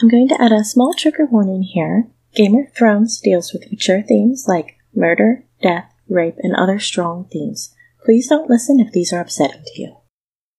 I'm going to add a small trigger warning here. Game of Thrones deals with mature themes like murder, death, rape, and other strong themes. Please don't listen if these are upsetting to you.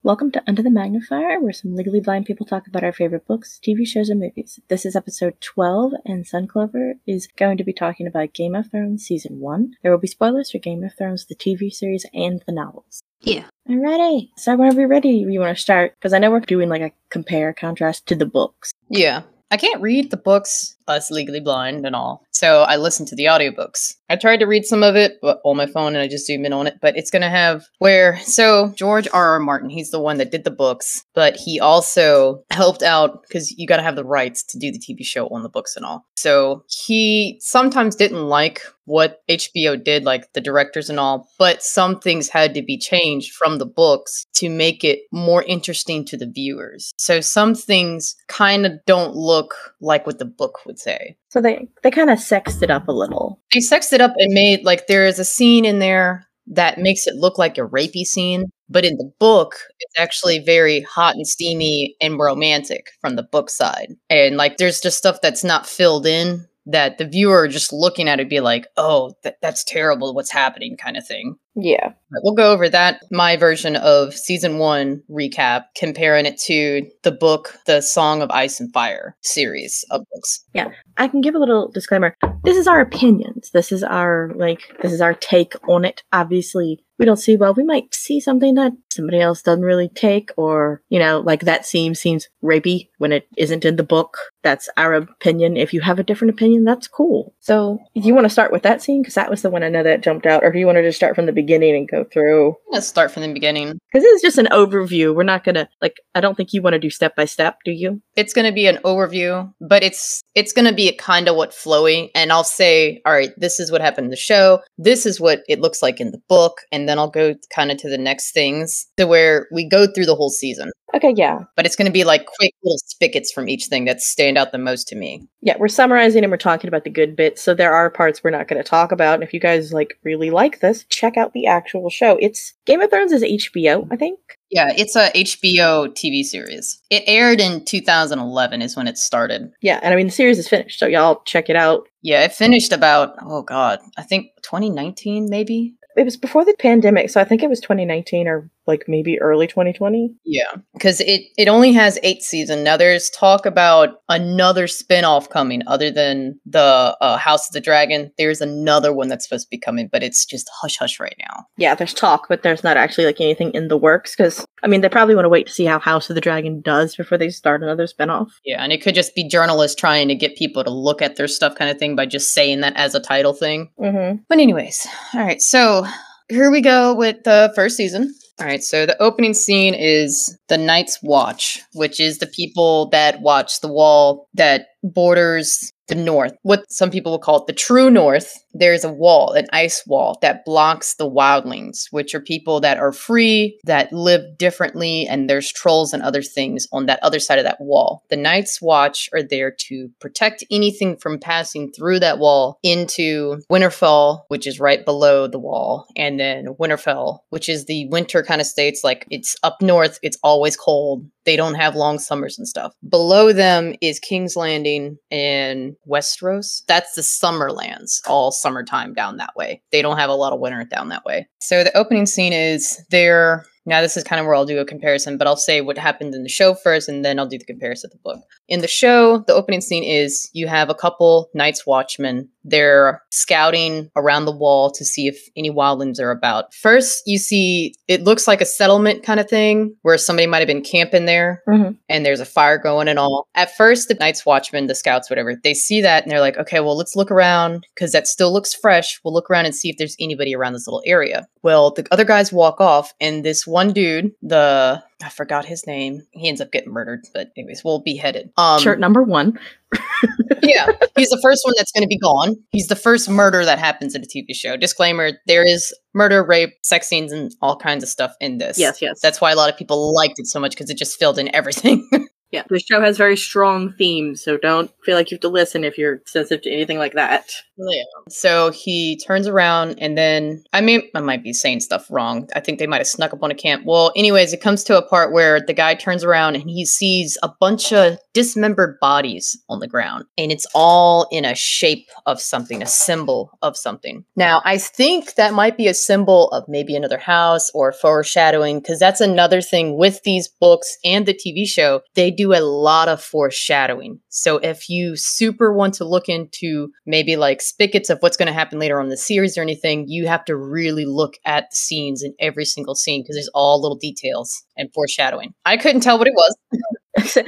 Welcome to Under the Magnifier, where some legally blind people talk about our favorite books, TV shows, and movies. This is episode 12, and Sunclover is going to be talking about Game of Thrones Season 1. There will be spoilers for Game of Thrones, the TV series, and the novels. Yeah. Alrighty, so whenever you're ready, you want to start? Because I know we're doing like a compare contrast to the books. Yeah. I can't read the books, us legally blind and all. So I listened to the audiobooks. I tried to read some of it but on my phone and I just zoom in on it, but it's going to have where so George R. R. Martin, he's the one that did the books, but he also helped out cuz you got to have the rights to do the TV show on the books and all. So he sometimes didn't like what HBO did like the directors and all, but some things had to be changed from the books to make it more interesting to the viewers. So some things kind of don't look like what the book would say. So they they kind of sexed it up a little. They sexed it up and made like there is a scene in there that makes it look like a rapey scene, but in the book, it's actually very hot and steamy and romantic from the book side. And like there's just stuff that's not filled in that the viewer just looking at it be like, oh, th- that's terrible, what's happening, kind of thing. Yeah. But we'll go over that, my version of season one recap, comparing it to the book, the Song of Ice and Fire series of books. Yeah. I can give a little disclaimer. This is our opinions. This is our, like, this is our take on it. Obviously, we don't see well we might see something that somebody else doesn't really take or you know like that scene seems rapey when it isn't in the book that's our opinion. If you have a different opinion that's cool. So do you want to start with that scene? Because that was the one i know that jumped out. Or do you want to just start from the beginning and go through? Let's start from the beginning. Because this is just an overview. We're not gonna like i don't think you want to do step by step do you? It's gonna be an overview but it's it's gonna be kind of what flowy. And i'll say all right this is what happened in the show. This is what it looks like in the book. And then I'll go kind of to the next things to where we go through the whole season. Okay, yeah. But it's going to be like quick little spigots from each thing that stand out the most to me. Yeah, we're summarizing and we're talking about the good bits. So there are parts we're not going to talk about. And if you guys like really like this, check out the actual show. It's Game of Thrones is HBO, I think. Yeah, it's a HBO TV series. It aired in 2011 is when it started. Yeah, and I mean the series is finished, so y'all check it out. Yeah, it finished about oh god, I think 2019 maybe it was before the pandemic, so I think it was 2019 or like maybe early 2020. Yeah, because it it only has eight seasons. Now there's talk about another spin-off coming other than the uh, House of the Dragon. There's another one that's supposed to be coming, but it's just hush hush right now. Yeah, there's talk, but there's not actually like anything in the works because I mean they probably want to wait to see how House of the Dragon does before they start another spin-off. Yeah, and it could just be journalists trying to get people to look at their stuff kind of thing by just saying that as a title thing. Mm-hmm. But anyways, all right, so here we go with the first season. All right, so the opening scene is the Night's Watch, which is the people that watch the wall that borders the north, what some people will call it the true north, there's a wall, an ice wall that blocks the wildlings, which are people that are free, that live differently, and there's trolls and other things on that other side of that wall. The Night's Watch are there to protect anything from passing through that wall into Winterfell, which is right below the wall, and then Winterfell, which is the winter kind of states, like it's up north, it's always cold. They don't have long summers and stuff. Below them is King's Landing and Westeros. That's the Summerlands, all summertime down that way. They don't have a lot of winter down that way. So the opening scene is they're now, this is kind of where I'll do a comparison, but I'll say what happened in the show first, and then I'll do the comparison of the book. In the show, the opening scene is you have a couple Night's Watchmen. They're scouting around the wall to see if any wildlings are about. First, you see it looks like a settlement kind of thing where somebody might have been camping there, mm-hmm. and there's a fire going and all. At first, the Night's Watchmen, the scouts, whatever, they see that and they're like, okay, well, let's look around because that still looks fresh. We'll look around and see if there's anybody around this little area. Well, the other guys walk off, and this one dude, the I forgot his name. He ends up getting murdered, but anyways, we'll beheaded. Um, Shirt number one. yeah, he's the first one that's going to be gone. He's the first murder that happens in a TV show. Disclaimer: there is murder, rape, sex scenes, and all kinds of stuff in this. Yes, yes. That's why a lot of people liked it so much because it just filled in everything. yeah, the show has very strong themes, so don't feel like you have to listen if you're sensitive to anything like that. So he turns around and then I mean I might be saying stuff wrong. I think they might have snuck up on a camp. Well, anyways, it comes to a part where the guy turns around and he sees a bunch of dismembered bodies on the ground. And it's all in a shape of something, a symbol of something. Now, I think that might be a symbol of maybe another house or foreshadowing, because that's another thing with these books and the TV show. They do a lot of foreshadowing. So if you super want to look into maybe like spigots of what's going to happen later on in the series or anything, you have to really look at the scenes in every single scene because there's all little details and foreshadowing. I couldn't tell what it was. it's the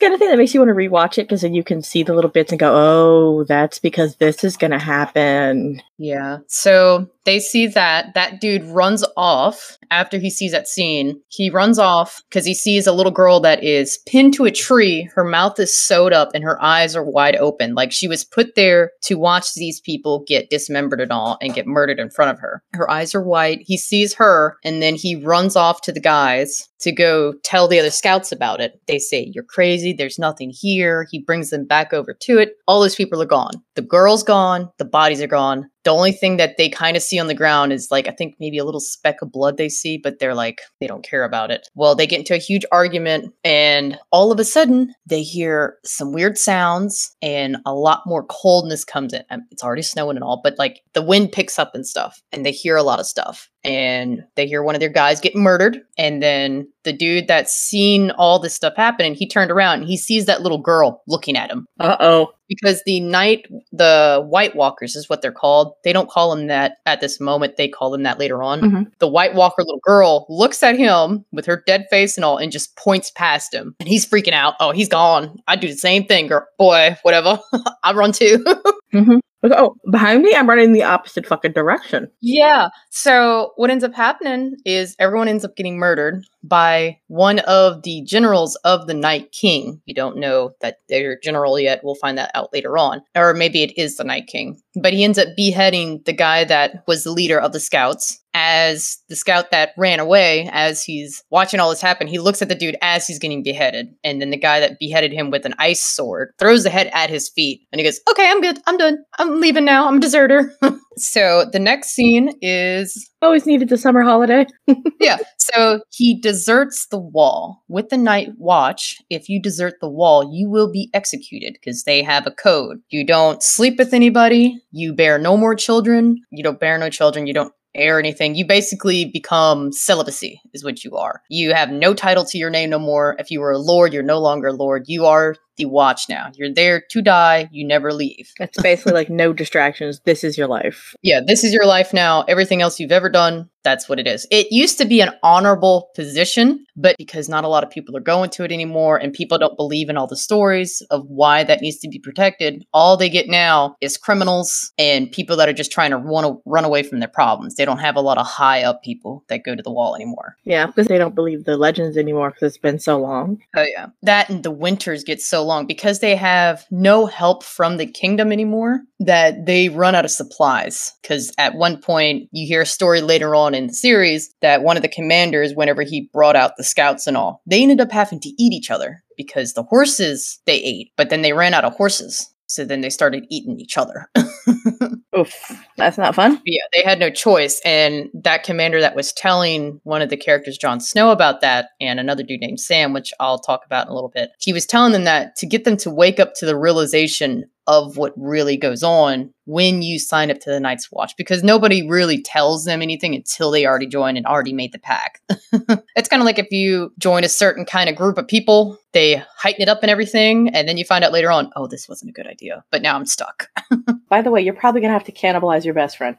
kind of thing that makes you want to rewatch it because then you can see the little bits and go, "Oh, that's because this is going to happen." Yeah. So they see that that dude runs off after he sees that scene. He runs off because he sees a little girl that is pinned to a tree. Her mouth is sewed up and her eyes are wide open, like she was put there to watch these people get dismembered and all and get murdered in front of her. Her eyes are white. He sees her and then he runs off to the guys to go tell the other scouts about it. They say, You're crazy. There's nothing here. He brings them back over to it. All those people are gone. The girl's gone. The bodies are gone. The only thing that they kind of see on the ground is like, I think maybe a little speck of blood they see, but they're like, they don't care about it. Well, they get into a huge argument, and all of a sudden, they hear some weird sounds and a lot more coldness comes in. Um, it's already snowing and all, but like the wind picks up and stuff, and they hear a lot of stuff and they hear one of their guys get murdered and then the dude that's seen all this stuff happen and he turned around and he sees that little girl looking at him. Uh-oh. Because the night the white walkers is what they're called. They don't call them that at this moment they call them that later on. Mm-hmm. the white walker little girl looks at him with her dead face and all and just points past him. And he's freaking out. Oh he's gone. I do the same thing girl. Boy whatever. I run too. Mm-hmm. Oh, behind me, I'm running the opposite fucking direction. Yeah. So what ends up happening is everyone ends up getting murdered by one of the generals of the Night King. You don't know that they're general yet. We'll find that out later on. Or maybe it is the Night King. But he ends up beheading the guy that was the leader of the scouts. As the scout that ran away, as he's watching all this happen, he looks at the dude as he's getting beheaded. And then the guy that beheaded him with an ice sword throws the head at his feet. And he goes, Okay, I'm good. I'm done. I'm leaving now. I'm a deserter. so the next scene is always needed the summer holiday. yeah. So he deserts the wall with the night watch. If you desert the wall, you will be executed because they have a code. You don't sleep with anybody. You bear no more children. You don't bear no children. You don't or anything. You basically become celibacy, is what you are. You have no title to your name no more. If you were a lord, you're no longer a lord. You are the watch now. You're there to die. You never leave. It's basically like no distractions. This is your life. Yeah, this is your life now. Everything else you've ever done, that's what it is. It used to be an honorable position, but because not a lot of people are going to it anymore and people don't believe in all the stories of why that needs to be protected, all they get now is criminals and people that are just trying to run, run away from their problems. They don't have a lot of high up people that go to the wall anymore. Yeah, because they don't believe the legends anymore because it's been so long. Oh, yeah. That and the winters get so long because they have no help from the kingdom anymore that they run out of supplies. Because at one point, you hear a story later on in the series that one of the commanders, whenever he brought out the scouts and all, they ended up having to eat each other because the horses they ate, but then they ran out of horses. So then they started eating each other. Oof, that's not fun. Yeah, they had no choice. And that commander that was telling one of the characters, Jon Snow, about that, and another dude named Sam, which I'll talk about in a little bit, he was telling them that to get them to wake up to the realization of what really goes on when you sign up to the Night's Watch because nobody really tells them anything until they already join and already made the pack. it's kind of like if you join a certain kind of group of people, they heighten it up and everything, and then you find out later on, oh, this wasn't a good idea, but now I'm stuck. By the way, you're probably going to have to cannibalize your best friend.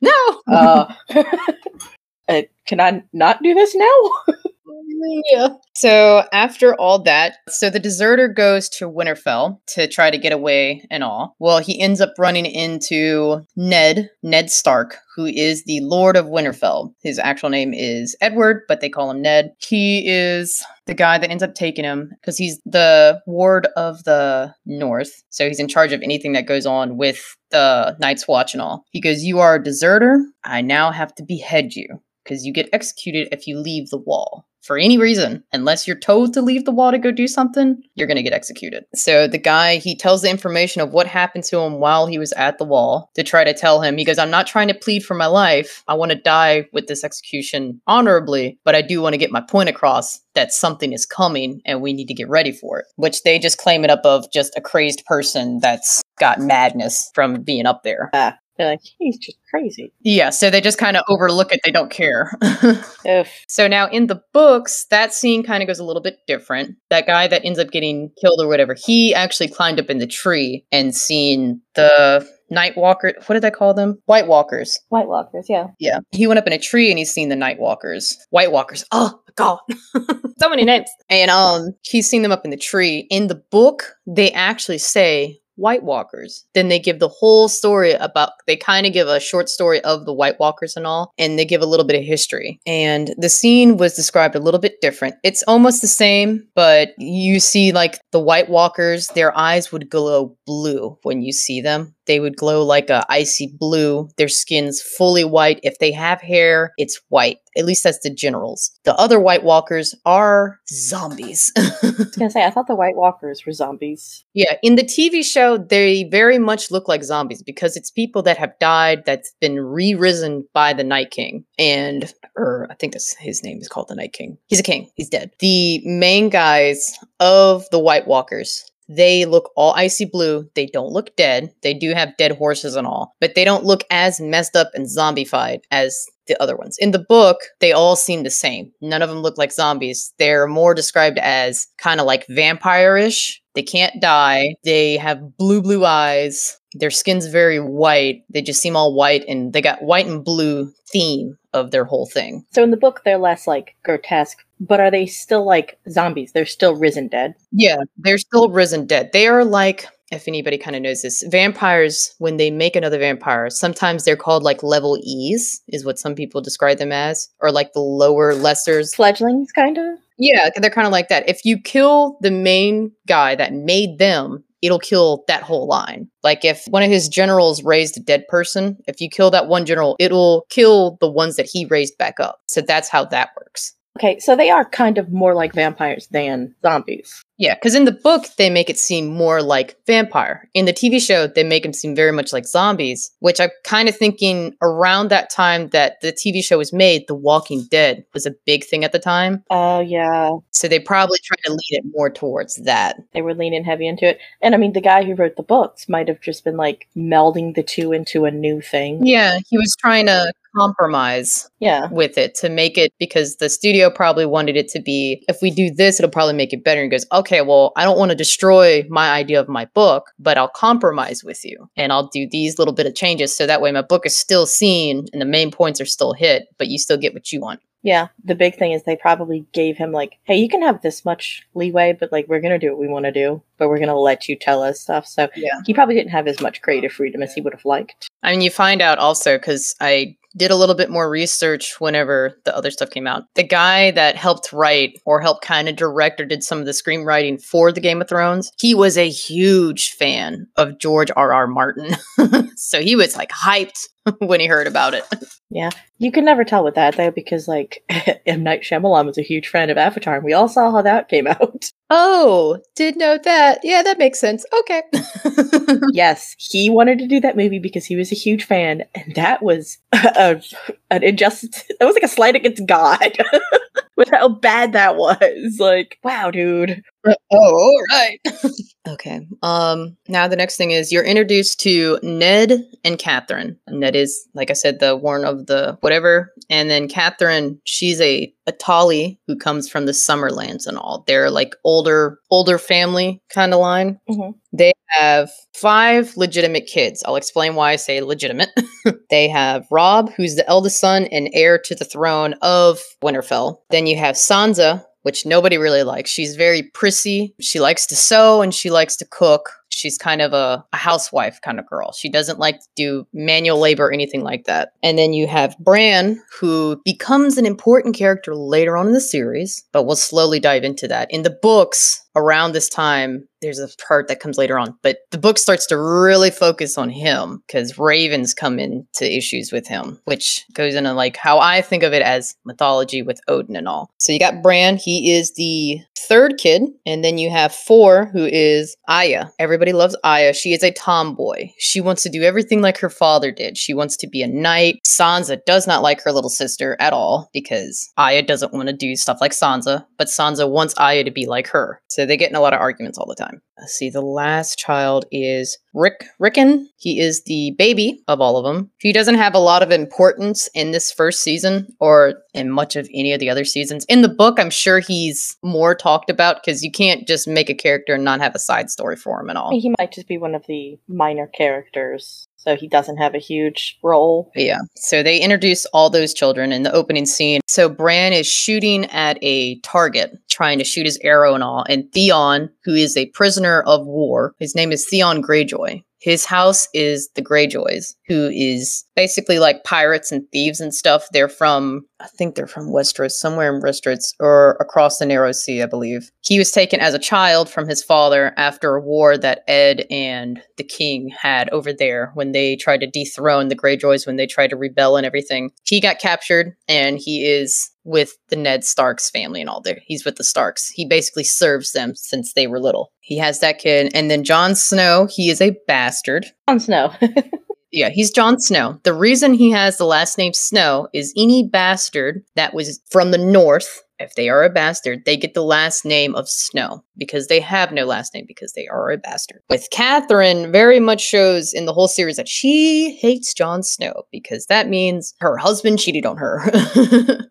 no! no! Uh, uh, can I not do this now? Yeah. So after all that, so the deserter goes to Winterfell to try to get away and all. Well, he ends up running into Ned, Ned Stark, who is the Lord of Winterfell. His actual name is Eddard, but they call him Ned. He is the guy that ends up taking him because he's the ward of the North. So he's in charge of anything that goes on with the Night's Watch and all. He goes, You are a deserter. I now have to behead you because you get executed if you leave the wall. For any reason, unless you're told to leave the wall to go do something, you're going to get executed. So the guy, he tells the information of what happened to him while he was at the wall to try to tell him, he goes, I'm not trying to plead for my life. I want to die with this execution honorably, but I do want to get my point across that something is coming and we need to get ready for it, which they just claim it up of just a crazed person that's got madness from being up there. Uh, they're like, he's just crazy. Yeah, so they just kind of overlook it. They don't care. So now in the books, that scene kind of goes a little bit different. That guy that ends up getting killed or whatever, he actually climbed up in the tree and seen the night walker what did i call them white walkers White Walkers, yeah. yeah he went up in a tree and he's seen the night walkers white walkers oh god so many names and um he's seen them up in the tree in the book they actually say White Walkers. Then they give the whole story about, they kind of give a short story of the White Walkers and all, and they give a little bit of history. And the scene was described a little bit different. It's almost the same, but you see like the White Walkers, their eyes would glow blue when you see them. They would glow like a icy blue. Their skin's fully white. If they have hair, it's white. At least that's the generals. The other White Walkers are zombies. I was gonna say, I thought the White Walkers were zombies. Yeah, in the TV show, they very much look like zombies because it's people that have died that's been re-risen by the Night King, and or I think that's his name is called the Night King. He's a king. He's dead. The main guys of the White Walkers. They look all icy blue. They don't look dead. They do have dead horses and all, but they don't look as messed up and zombified as the other ones. In the book, they all seem the same. None of them look like zombies. They're more described as kind of like vampire-ish. They can't die. They have blue, blue eyes. Their skin's very white. They just seem all white, and they got white and blue theme of their whole thing. So in the book, they're less like grotesque, but are they still like zombies? They're still risen dead. Yeah, they're still risen dead. They are like, if anybody kind of knows this, vampires, when they make another vampire, sometimes they're called like level E's, is what some people describe them as, or like the lower, lessers. Fledglings, kind of. Yeah, they're kind of like that. If you kill the main guy that made them, it'll kill that whole line. Like if one of his generals raised a dead person, if you kill that one general, it'll kill the ones that he raised back up. So that's how that works. Okay, so they are kind of more like vampires than zombies. Yeah, because in the book, they make it seem more like vampire. In the TV show, they make them seem very much like zombies, which I'm kind of thinking around that time that the TV show was made, The Walking Dead was a big thing at the time. Oh, yeah. So they probably tried to lead it more towards that. They were leaning heavy into it. And I mean, the guy who wrote the books might have just been like melding the two into a new thing. Yeah, he was trying to compromise Yeah. with it to make it because the studio probably wanted it to be if we do this it'll probably make it better and he goes okay well i don't want to destroy my idea of my book but i'll compromise with you and i'll do these little bit of changes so that way my book is still seen and the main points are still hit but you still get what you want Yeah. The big thing is they probably gave him like, hey, you can have this much leeway, but like we're gonna do what we want to do, but we're gonna let you tell us stuff. So yeah he probably didn't have as much creative freedom as he would have liked. i mean you find out also because i did a little bit more research whenever the other stuff came out. The guy that helped write or helped kind of direct or did some of the screenwriting for the Game of Thrones, he was a huge fan of George R. R. Martin. so he was like hyped when he heard about it. Yeah. You can never tell with that though, because like M Night Shyamalan was a huge fan of Avatar, and we all saw how that came out. Oh, did note that. Yeah, that makes sense. Okay. yes, he wanted to do that movie because he was a huge fan, and that was a, an injustice. That was like a slight against God. With how bad that was, like, wow, dude. oh, all right. okay. Um. Now the next thing is you're introduced to Ned and Catherine. Ned is, like I said, the one of the whatever, and then Catherine, she's a a Tully who comes from the Summerlands and all. They're like older, older family kind of line. Mhm. They have five legitimate kids. I'll explain why I say legitimate. they have Robb, who's the eldest son and heir to the throne of Winterfell. Then you have Sansa, which nobody really likes. She's very prissy. She likes to sew and she likes to cook. She's kind of a, a housewife kind of girl. She doesn't like to do manual labor or anything like that. And then you have Bran, who becomes an important character later on in the series, but we'll slowly dive into that. In the books, around this time, there's a part that comes later on, but the book starts to really focus on him because ravens come into issues with him, which goes into like how I think of it as mythology with Odin and all. So you got Bran, he is the third kid, and then you have four, who is Arya. Everybody loves Arya. She is a tomboy. She wants to do everything like her father did. She wants to be a knight. Sansa does not like her little sister at all because Arya doesn't want to do stuff like Sansa, but Sansa wants Arya to be like her. So they get in a lot of arguments all the time. Let's see, the last child is Rick Rickon. He is the baby of all of them. He doesn't have a lot of importance in this first season or in much of any of the other seasons. In the book, I'm sure he's more talked about because you can't just make a character and not have a side story for him at all. He might just be one of the minor characters, so he doesn't have a huge role. Yeah. So they introduce all those children in the opening scene. So Bran is shooting at a target, trying to shoot his arrow and all. And Theon, who is a prisoner of war, his name is Theon Greyjoy. His house is the Greyjoys, who is basically like pirates and thieves and stuff. They're from, I think they're from Westeros, somewhere in Westeros or across the Narrow Sea, I believe. He was taken as a child from his father after a war that Ed and the king had over there when they tried to dethrone the Greyjoys, when they tried to rebel and everything. He got captured and he is with the Ned Stark's family and all there. He's with the Starks. He basically serves them since they were little. He has that kid. And then Jon Snow, he is a bastard. Jon Snow. Yeah, he's Jon Snow. The reason he has the last name Snow is any bastard that was from the north, if they are a bastard, they get the last name of Snow because they have no last name because they are a bastard. With Catherine, very much shows in the whole series that she hates Jon Snow because that means her husband cheated on her.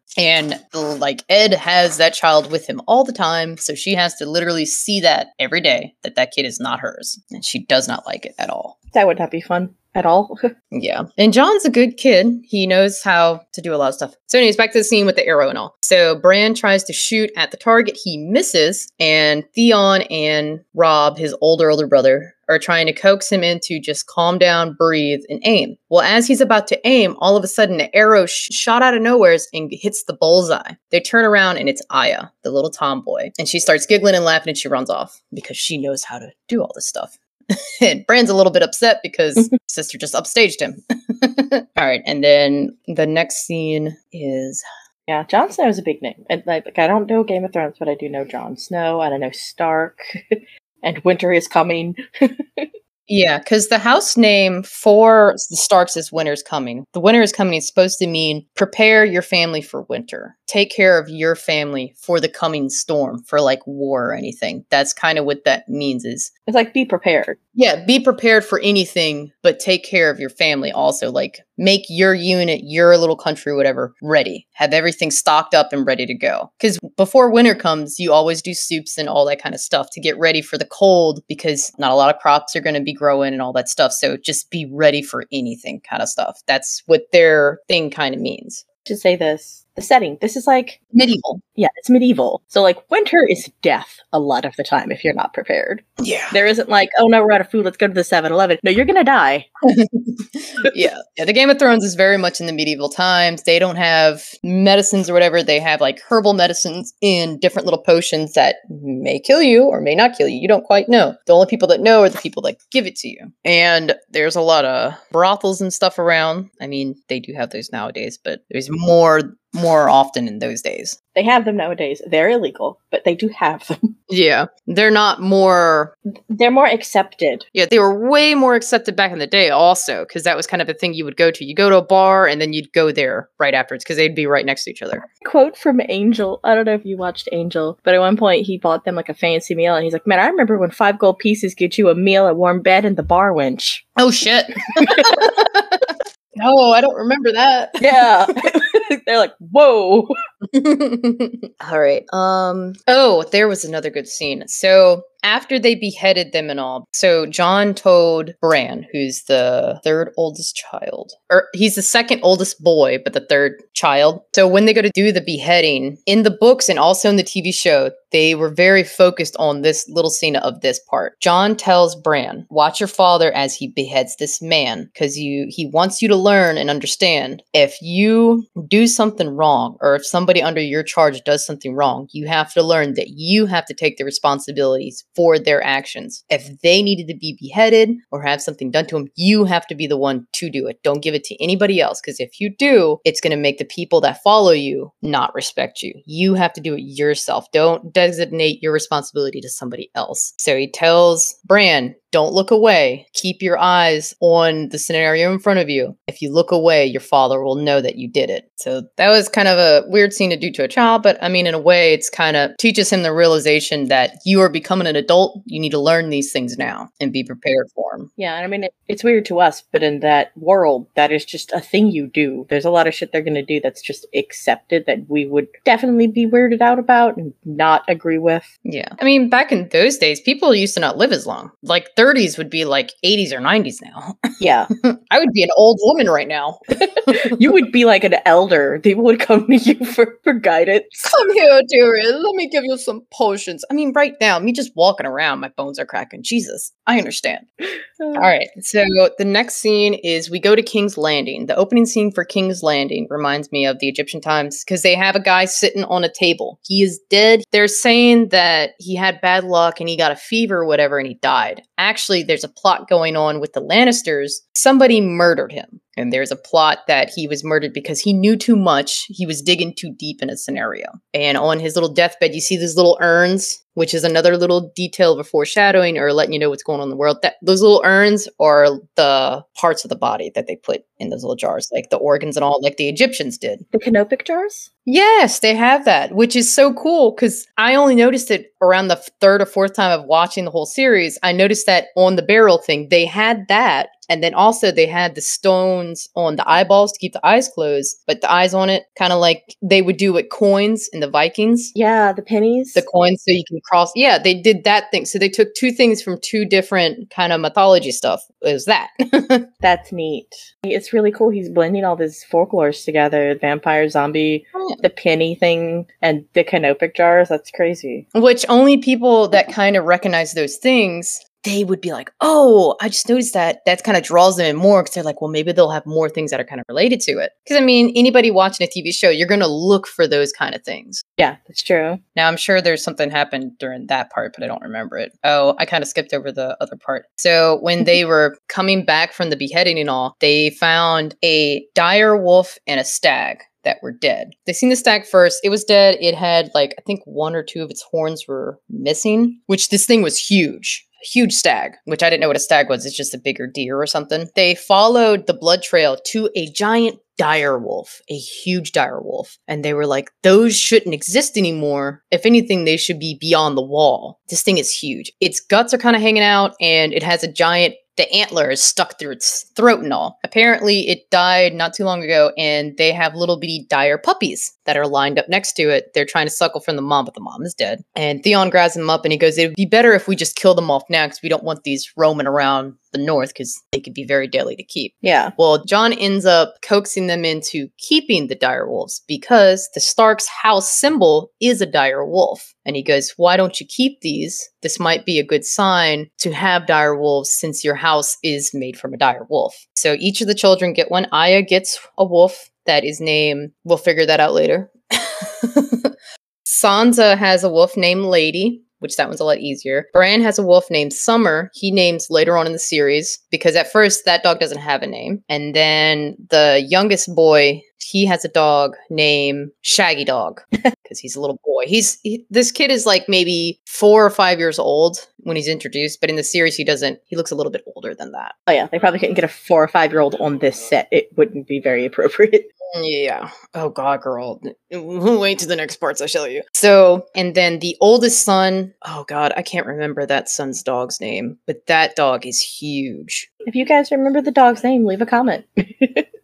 and like Ed has that child with him all the time, so she has to literally see that every day that that kid is not hers, and she does not like it at all. That would not be fun at all. Yeah. And Jon's a good kid. He knows how to do a lot of stuff. So, anyways, back to the scene with the arrow and all. So, Bran tries to shoot at the target. He misses. And Theon and Robb, his older, older brother, are trying to coax him into just calm down, breathe, and aim. Well, as he's about to aim, all of a sudden, an arrow sh- shot out of nowhere and hits the bullseye. They turn around and it's Arya, the little tomboy. And she starts giggling and laughing and she runs off because she knows how to do all this stuff. and Bran's a little bit upset because sister just upstaged him. All right, and then the next scene is yeah, Jon Snow is a big name. And like, I don't know Game of Thrones, but I do know Jon Snow and I know Stark and winter is coming. Yeah, because the house name for the Starks is Winter's Coming. The winter is coming is supposed to mean prepare your family for winter. Take care of your family for the coming storm, for like war or anything. That's kind of what that means is it's like be prepared. Yeah, be prepared for anything, but take care of your family also. Like make your unit, your little country, whatever, ready. Have everything stocked up and ready to go. Because before winter comes, you always do soups and all that kind of stuff to get ready for the cold because not a lot of crops are going to be growing and all that stuff. So just be ready for anything kind of stuff. That's what their thing kind of means. To say this, the setting, this is like medieval. Yeah, it's medieval. So like winter is death a lot of the time if you're not prepared. Yeah. There isn't like, oh no, we're out of food, let's go to the 7-Eleven. No, you're gonna die. yeah. Yeah. The Game of Thrones is very much in the medieval times. They don't have medicines or whatever. They have like herbal medicines in different little potions that may kill you or may not kill you. You don't quite know. The only people that know are the people that give it to you. And there's a lot of brothels and stuff around. I mean, they do have those nowadays, but there's more more often in those days. They have them nowadays. They're illegal, but they do have them. Yeah. They're not more they're more accepted. Yeah, they were way more accepted back in the day also because that was kind of a thing you would go to. You go to a bar and then you'd go there right afterwards because they'd be right next to each other. Quote from Angel. I don't know if you watched Angel, but at one point he bought them like a fancy meal and he's like, "Man, I remember when 5 gold pieces get you a meal, a warm bed and the bar wench." Oh shit. No, I don't remember that. Yeah. They're like, whoa. All right. Um oh, there was another good scene. So after they beheaded them and all, so Jon told Bran, who's the third oldest child, or he's the second oldest boy, but the third child. So when they go to do the beheading in the books and also in the TV show, they were very focused on this little scene of this part. Jon tells Bran, "Watch your father as he beheads this man, because you he wants you to learn and understand. If you do something wrong, or if somebody under your charge does something wrong, you have to learn that you have to take the responsibilities for their actions. If they needed to be beheaded or have something done to them, you have to be the one to do it. Don't give it to anybody else, because if you do, it's going to make the people that follow you not respect you. You have to do it yourself. Don't designate your responsibility to somebody else. So he tells Bran, don't look away. Keep your eyes on the scenario in front of you. If you look away, your father will know that you did it. So that was kind of a weird scene to do to a child, but I mean, in a way, it's kind of teaches him the realization that you are becoming an adult. You need to learn these things now and be prepared for them. Yeah, I mean, it, it's weird to us, but in that world, that is just a thing you do. There's a lot of shit they're going to do that's just accepted that we would definitely be weirded out about and not agree with. Yeah. I mean, back in those days, people used to not live as long. Like 30s would be like 80s or 90s now. Yeah. I would be an old woman right now. you would be like an elder. People would come to you for, for guidance. Come here, dearie. Let me give you some potions. I mean, right now, me just walking around, my bones are cracking. Jesus, I understand. All right. So the next scene is we go to King's Landing. The opening scene for King's Landing reminds me of the Egyptian times because they have a guy sitting on a table. He is dead. They're saying that he had bad luck and he got a fever or whatever and he died. Actually, there's a plot going on with the Lannisters. Somebody murdered him. And there's a plot that he was murdered because he knew too much. He was digging too deep in a scenario. And on his little deathbed, you see these little urns, which is another little detail of a foreshadowing or letting you know what's going on in the world. That those little urns are the parts of the body that they put in those little jars, like the organs and all, like the Egyptians did. The canopic jars? Yes, they have that, which is so cool because I only noticed it around the third or fourth time of watching the whole series. I noticed that on the barrel thing, they had that. And then also they had the stones on the eyeballs to keep the eyes closed, but the eyes on it, kind of like they would do with coins in the Vikings. Yeah, the pennies. The coins so you can cross. Yeah, they did that thing. So they took two things from two different kind of mythology stuff. It was that. That's neat. It's really cool. He's blending all these folklores together vampire, zombie, Oh, the penny thing, and the canopic jars. That's crazy. Which only people that kind of recognize those things, they would be like, oh, I just noticed that. That kind of draws them in more because they're like, well, maybe they'll have more things that are kind of related to it. Because I mean, anybody watching a TV show, you're going to look for those kind of things. Yeah, that's true. Now, I'm sure there's something happened during that part, but I don't remember it. Oh, I kind of skipped over the other part. So, when they were coming back from the beheading and all, they found a dire wolf and a stag that were dead. They seen the stag first. It was dead. It had like I think one or two of its horns were missing, which this thing was huge. Huge stag, which I didn't know what a stag was. It's just a bigger deer or something. They followed the blood trail to a giant dire wolf, a huge dire wolf. And they were like, those shouldn't exist anymore. If anything, they should be beyond the wall. This thing is huge. Its guts are kind of hanging out, and it has a giant the antler is stuck through its throat and all. Apparently, it died not too long ago, and they have little bitty dire puppies that are lined up next to it. They're trying to suckle from the mom, but the mom is dead. And Theon grabs them up and he goes, It would be better if we just kill them off now because we don't want these roaming around the north because they could be very deadly to keep. Yeah. Well, Jon ends up coaxing them into keeping the dire wolves because the Stark's house symbol is a dire wolf. And he goes, Why don't you keep these? This might be a good sign to have dire wolves since your house is made from a dire wolf. So each of the children get one. Arya gets a wolf that is named, we'll figure that out later. Sansa has a wolf named Lady, which that one's a lot easier. Bran has a wolf named Summer. He names later on in the series because at first that dog doesn't have a name. And then the youngest boy, he has a dog named Shaggy Dog because he's a little boy. He's he, this kid is like maybe four or five years old when he's introduced, but in the series he doesn't. He looks a little bit older than that. Oh yeah, they probably couldn't get a four or five year old on this set. It wouldn't be very appropriate. Yeah. Oh God, girl. Wait to the next parts I show you. So, and then the oldest son. Oh God, I can't remember that son's dog's name, but that dog is huge. If you guys remember the dog's name, leave a comment.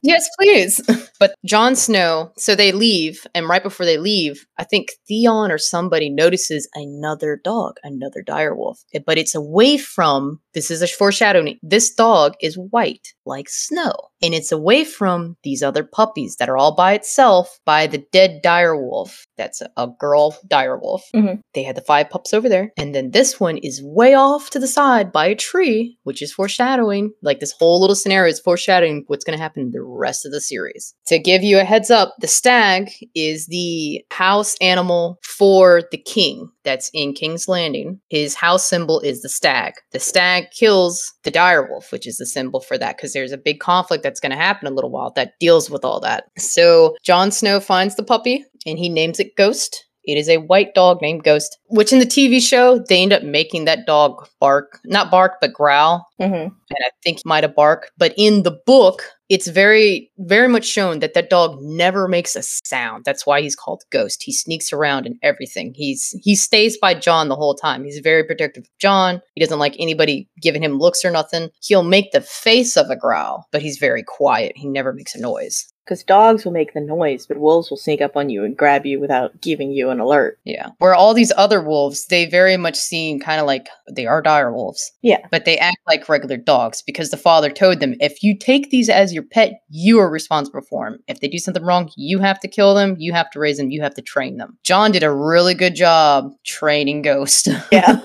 Yes, please. but Jon Snow, so they leave, and right before they leave, I think Theon or somebody notices another dog, another direwolf. But it's away from this is a foreshadowing. This dog is white, like snow. And it's away from these other puppies that are all by itself by the dead direwolf. That's a, girl direwolf. Mhm. They had the five pups over there. And then this one is way off to the side by a tree, which is foreshadowing. Like this whole little scenario is foreshadowing what's going to happen the rest of the series. To give you a heads up, the stag is the house animal for the king that's in King's Landing. His house symbol is the stag. The stag kills the direwolf, which is the symbol for that, because there's a big conflict that's going to happen in a little while that deals with all that. So Jon Snow finds the puppy and he names it Ghost. It is a white dog named Ghost, which in the TV show, they end up making that dog bark, not bark, but growl hmm and I think he might have barked. But in the book, it's very, very much shown that that dog never makes a sound. That's why he's called Ghost. He sneaks around and everything. He's he stays by Jon the whole time. He's very protective of Jon. He doesn't like anybody giving him looks or nothing. He'll make the face of a growl, but he's very quiet. He never makes a noise. Because dogs will make the noise, but wolves will sneak up on you and grab you without giving you an alert. Yeah. Where all these other wolves, they very much seem kind of like they are dire wolves. Yeah. But they act like regular dogs because the father told them if you take these as your pet, you are responsible for them. If they do something wrong, you have to kill them, you have to raise them, you have to train them. Jon did a really good job training Ghost. Yeah.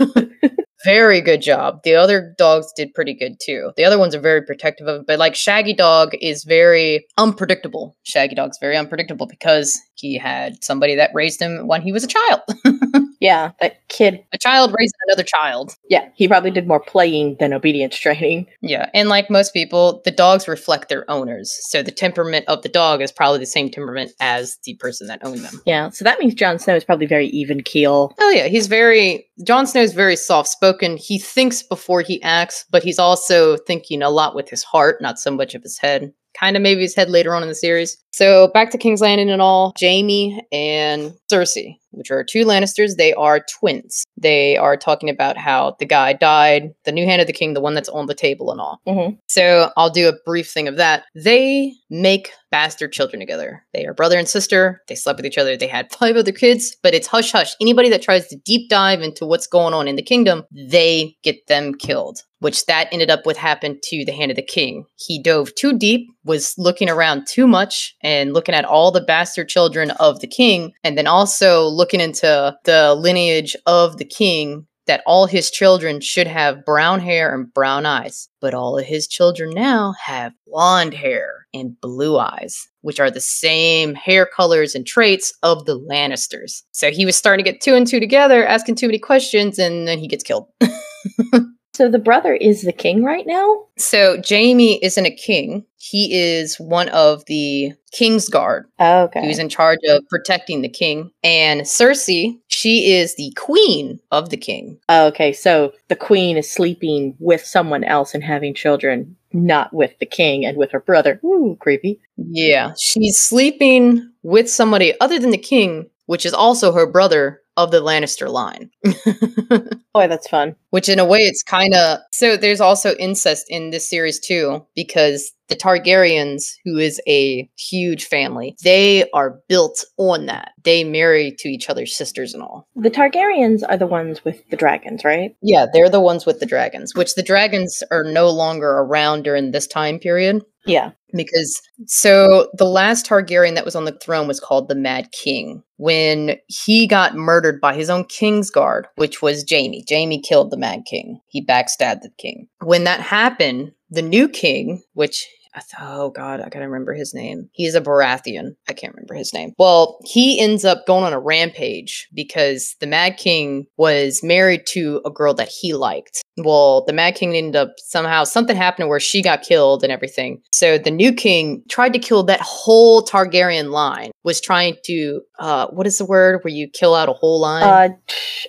very good job. The other dogs did pretty good too. The other ones are very protective of it, but like Shaggy Dog is very unpredictable. Shaggy Dog's very unpredictable because he had somebody that raised him when he was a child. yeah, that kid. a child raising another child. Yeah, he probably did more playing than obedience training. Yeah, and like most people, the dogs reflect their owners. So the temperament of the dog is probably the same temperament as the person that owned them. Yeah, so that means Jon Snow is probably very even keel. Oh yeah, he's very Jon Snow's very soft spoken. He thinks before he acts, but he's also thinking a lot with his heart, not so much of his head. Kind of maybe his head later on in the series. So back to King's Landing and all. Jaime and Cersei, which are two Lannisters, they are twins. They are talking about how the guy died, the new hand of the king, the one that's on the table and all. Mhm. So I'll do a brief thing of that. They make bastard children together. They are brother and sister. They slept with each other. They had five other kids, but it's hush hush. Anybody that tries to deep dive into what's going on in the kingdom, they get them killed. Which that ended up with happened to the hand of the king. He dove too deep, was looking around too much, and looking at all the bastard children of the king, and then also looking into the lineage of the king that all his children should have brown hair and brown eyes, but all of his children now have blonde hair and blue eyes, which are the same hair colors and traits of the Lannisters. So he was starting to get two and two together, asking too many questions, and then he gets killed. So the brother is the king right now? so Jaime isn't a king. He is one of the King's Guard. Oh, okay. Who's in charge of protecting the king. And Cersei, she is the queen of the king. Oh, okay, so the queen is sleeping with someone else and having children, not with the king and with her brother. Ooh, creepy. Yeah, she's sleeping with somebody other than the king, which is also her brother of the Lannister line. Boy, that's fun. which in a way it's kind of so there's also incest in this series too because the Targaryens who is a huge family they are built on that they marry to each other's sisters and all The Targaryens are the ones with the dragons, right? yeah they're the ones with the dragons which the dragons are no longer around during this time period Yeah. Because so the last Targaryen that was on the throne was called the Mad King. When he got murdered by his own Kingsguard, which was Jaime. Jaime killed the Mad King. He backstabbed the king. When that happened, the new king, which oh god, I gotta remember his name. He's a Baratheon. I can't remember his name. Well, he ends up going on a rampage because the Mad King was married to a girl that he liked. Well, the Mad King ended up somehow something happened where she got killed and everything. So the new king tried to kill that whole Targaryen line. Was trying to uh what is the word where you kill out a whole line? Uh,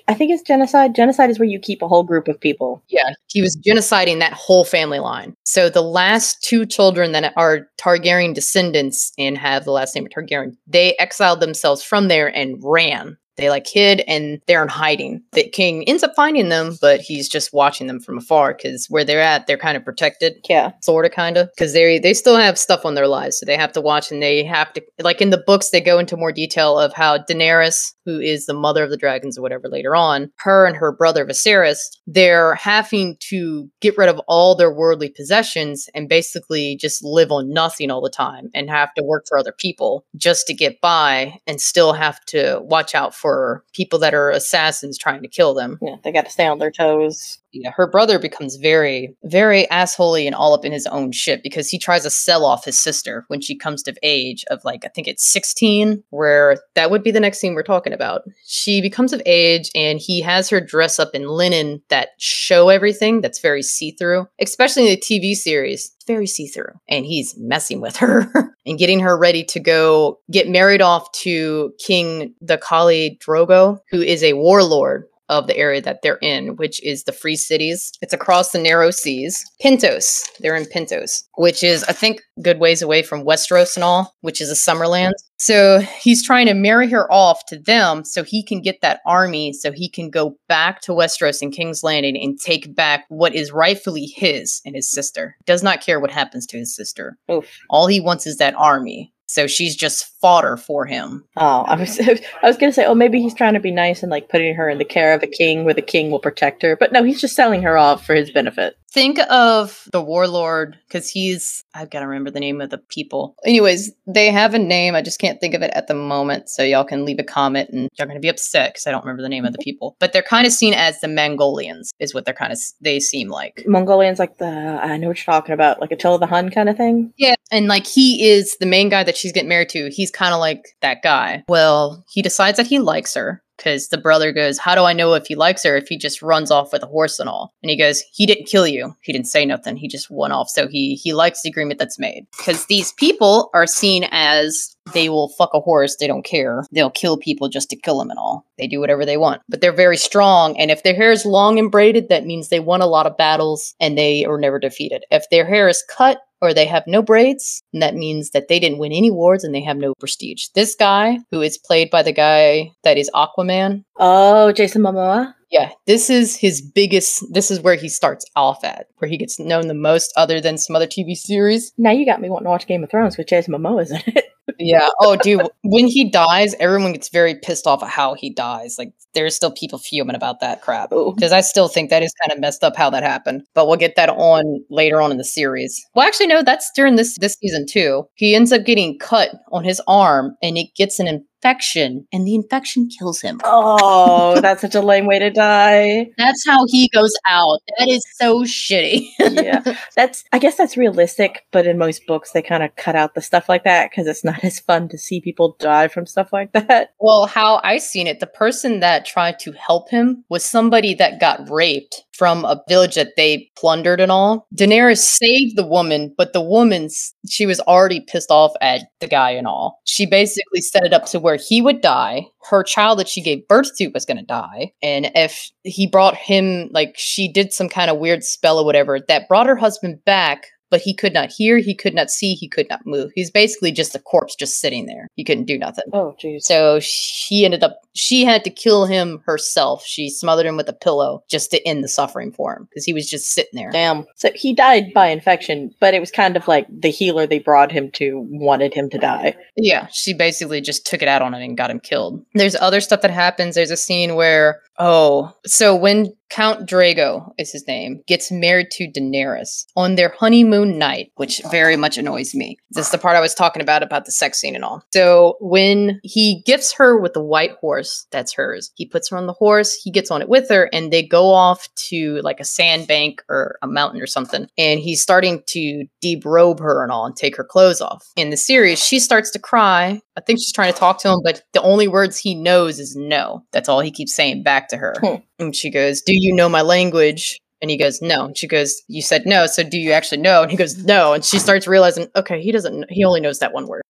I think it's genocide. Genocide is where you keep a whole group of people. Yeah, he was genociding that whole family line. So the last two children that are Targaryen descendants and have the last name of Targaryen, they exiled themselves from there and ran. They like hid and they're in hiding. The king ends up finding them, but he's just watching them from afar because where they're at, they're kind of protected Yeah. sort of kind of because they they still have stuff on their lives so they have to watch and they have to like in the books they go into more detail of how daenerys who is the mother of the dragons or whatever later on her and her brother viserys they're having to get rid of all their worldly possessions and basically just live on nothing all the time and have to work for other people just to get by and still have to watch out for people that are assassins trying to kill them Yeah. They got to stay on their toes. Yeah, her brother becomes very, very assholey and all up in his own shit because he tries to sell off his sister when she comes of age of like I think it's 16, where that would be the next scene we're talking about. She becomes of age and he has her dress up in linen that show everything that's very see-through, especially in the TV series. Very see-through. And he's messing with her and getting her ready to go get married off to King the Khal Drogo, who is a warlord of the area that they're in, which is the Free Cities. It's across the narrow seas. Pentos. They're in Pentos, which is, I think, good ways away from Westeros and all, which is a Summerland. So he's trying to marry her off to them so he can get that army so he can go back to Westeros and King's Landing and take back what is rightfully his and his sister. Does not care what happens to his sister. Oof. All he wants is that army. So she's just fodder for him. Oh, I was I was gonna say, oh, maybe he's trying to be nice and like putting her in the care of a king where the king will protect her. But no, he's just selling her off for his benefit. Think of the warlord because he's i've got to remember the name of the people. Anyways they have a name i just can't think of it at the moment so y'all can leave a comment and y'all gonna be upset because i don't remember the name of the mm-hmm. people. But they're kind of seen as the mongolians is what they're kind of they seem like. Mongolians like the I know what you're talking about, like Attila the Hun kind of thing. yeah and like he is the main guy that she's getting married to. He's kind of like that guy. Well he decides that he likes her because the brother goes, How do I know if he likes her if he just runs off with a horse and all? And he goes, He didn't kill you. He didn't say nothing. He just went off. So he he likes the agreement that's made. Because these people are seen as they will fuck a horse. They don't care. They'll kill people just to kill them and all. They do whatever they want. But they're very strong. And if their hair is long and braided, that means they won a lot of battles and they are never defeated. If their hair is cut, or they have no braids, and that means that they didn't win any awards and they have no prestige. This guy, who is played by the guy that is Aquaman, Oh, Jason Momoa. yeah, this is his biggest, this is where he starts off at, where he gets known the most, other than some other TV series. Now you got me wanting to watch Game of Thrones because Jason Momoa's in it. Yeah. Oh, dude, when he dies, everyone gets very pissed off at how he dies. Like, there's still people fuming about that crap. Because I still think that is kind of messed up how that happened. But we'll get that on later on in the series. Well, actually, no, that's during this this season too. He ends up getting cut on his arm, and it gets an infection, and the infection kills him. Oh, that's such a lame way to die. That's how he goes out. That is so shitty. yeah, that's. I guess that's realistic, but in most books they kind of cut out the stuff like that because it's not as fun to see people die from stuff like that. Well, how I seen it, the person that tried to help him was somebody that got raped from a village that they plundered and all. Daenerys saved the woman, but the woman's she was already pissed off at the guy and all. She basically set it up to where he would die. Her child that she gave birth to was gonna die. And if he brought him like she did some kind of weird spell or whatever that brought her husband back but he could not hear, he could not see, he could not move. He's basically just a corpse just sitting there. He couldn't do nothing. Oh, jeez. So she ended up, she had to kill him herself. She smothered him with a pillow just to end the suffering for him because he was just sitting there. Damn. So he died by infection, but it was kind of like the healer they brought him to wanted him to die. Yeah, she basically just took it out on him and got him killed. There's other stuff that happens. There's a scene where, oh, so when Khal Drogo is his name, gets married to Daenerys on their honeymoon night, which very much annoys me. This is the part I was talking about about the sex scene and all. So when he gifts her with the white horse, that's hers. He puts her on the horse, he gets on it with her, and they go off to like a sandbank or a mountain or something. And he's starting to derobe her and all and take her clothes off. In the series, she starts to cry. I think she's trying to talk to him, but the only words he knows is no. That's all he keeps saying back to her. Hmm. And she goes, Do you know my language? And he goes, No. And she goes, You said no. So do you actually know? And he goes, No. And she starts realizing, Okay, he doesn't, he only knows that one word.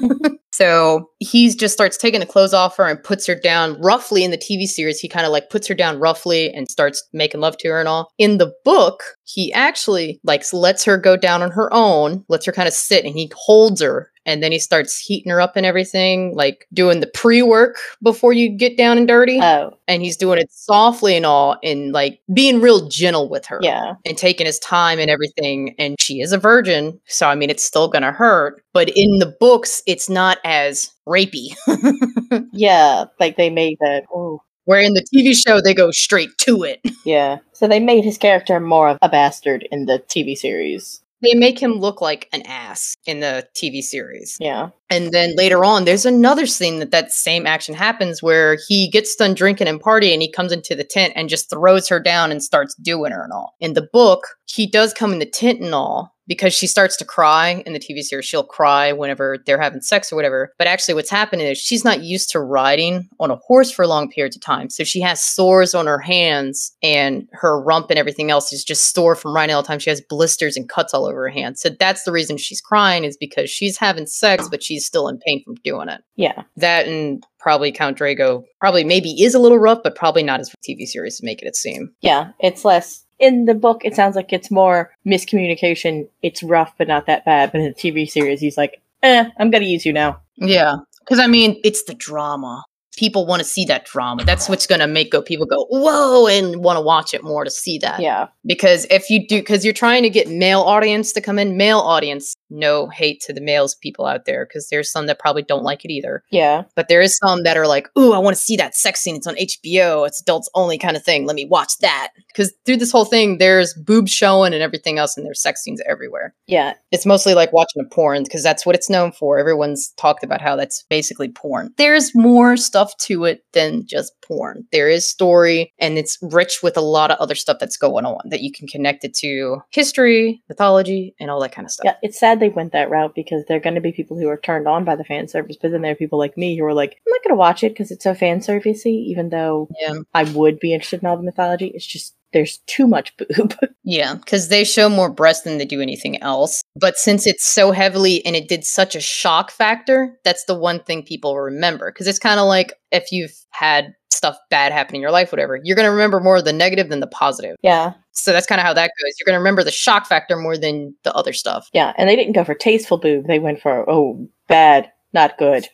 so he just starts taking the clothes off her and puts her down roughly in the TV series. He kind of like puts her down roughly and starts making love to her and all. In the book, he actually like lets her go down on her own, lets her kind of sit, and he holds her and then he starts heating her up and everything, like doing the pre work before you get down and dirty. Oh, and he's doing it softly and all, and like being real gentle with her. yeah. And taking his time and everything. And she is a virgin. So, I mean, it's still going to hurt. But in the books, it's not as rapey. Yeah, like they made that. Oh, Where in the TV show, they go straight to it. yeah. So they made his character more of a bastard in the TV series. They make him look like an ass in the TV series. Yeah. And then later on, there's another scene that that same action happens where he gets done drinking and partying and he comes into the tent and just throws her down and starts doing her and all. In the book, he does come in the tent and all because she starts to cry in the TV series. She'll cry whenever they're having sex or whatever. But actually, what's happening is she's not used to riding on a horse for long periods of time. So she has sores on her hands and her rump and everything else is just sore from riding all the time. She has blisters and cuts all over her hands. So that's the reason she's crying is because she's having sex, but she's still in pain from doing it. Yeah. That and probably Khal Drogo probably maybe is a little rough, but probably not as TV series to make it seem. Yeah. It's less. In the book, it sounds like it's more miscommunication. It's rough, but not that bad. But in the TV series, he's like, eh, I'm going to use you now. Yeah. Because I mean, it's the drama. People want to see that drama. That's what's going to make go people go, whoa, and want to watch it more to see that. Yeah. Because if you do, because you're trying to get male audience to come in, male audience, no hate to the males people out there, because there's some that probably don't like it either. Yeah. But there is some that are like, ooh, I want to see that sex scene. It's on HBO. It's adults only kind of thing. Let me watch that. Because through this whole thing, there's boobs showing and everything else, and there's sex scenes everywhere. Yeah. It's mostly like watching a porn because that's what it's known for. Everyone's talked about how that's basically porn. There's more stuff to it than just porn. There is story and it's rich with a lot of other stuff that's going on that you can connect it to history, mythology, and all that kind of stuff. Yeah. It's sad they went that route because there are going to be people who are turned on by the fan service, but then there are people like me who are like, I'm not going to watch it because it's so fan servicey, even though Yeah. I would be interested in all the mythology. It's just, there's too much boob. Yeah, because they show more breast than they do anything else. But since it's so heavily and it did such a shock factor, that's the one thing people remember. Because it's kind of like if you've had stuff bad happen in your life, whatever, you're going to remember more of the negative than the positive. yeah. So that's kind of how that goes. You're going to remember the shock factor more than the other stuff. Yeah. And they didn't go for tasteful boob. They went for, oh, bad, not good.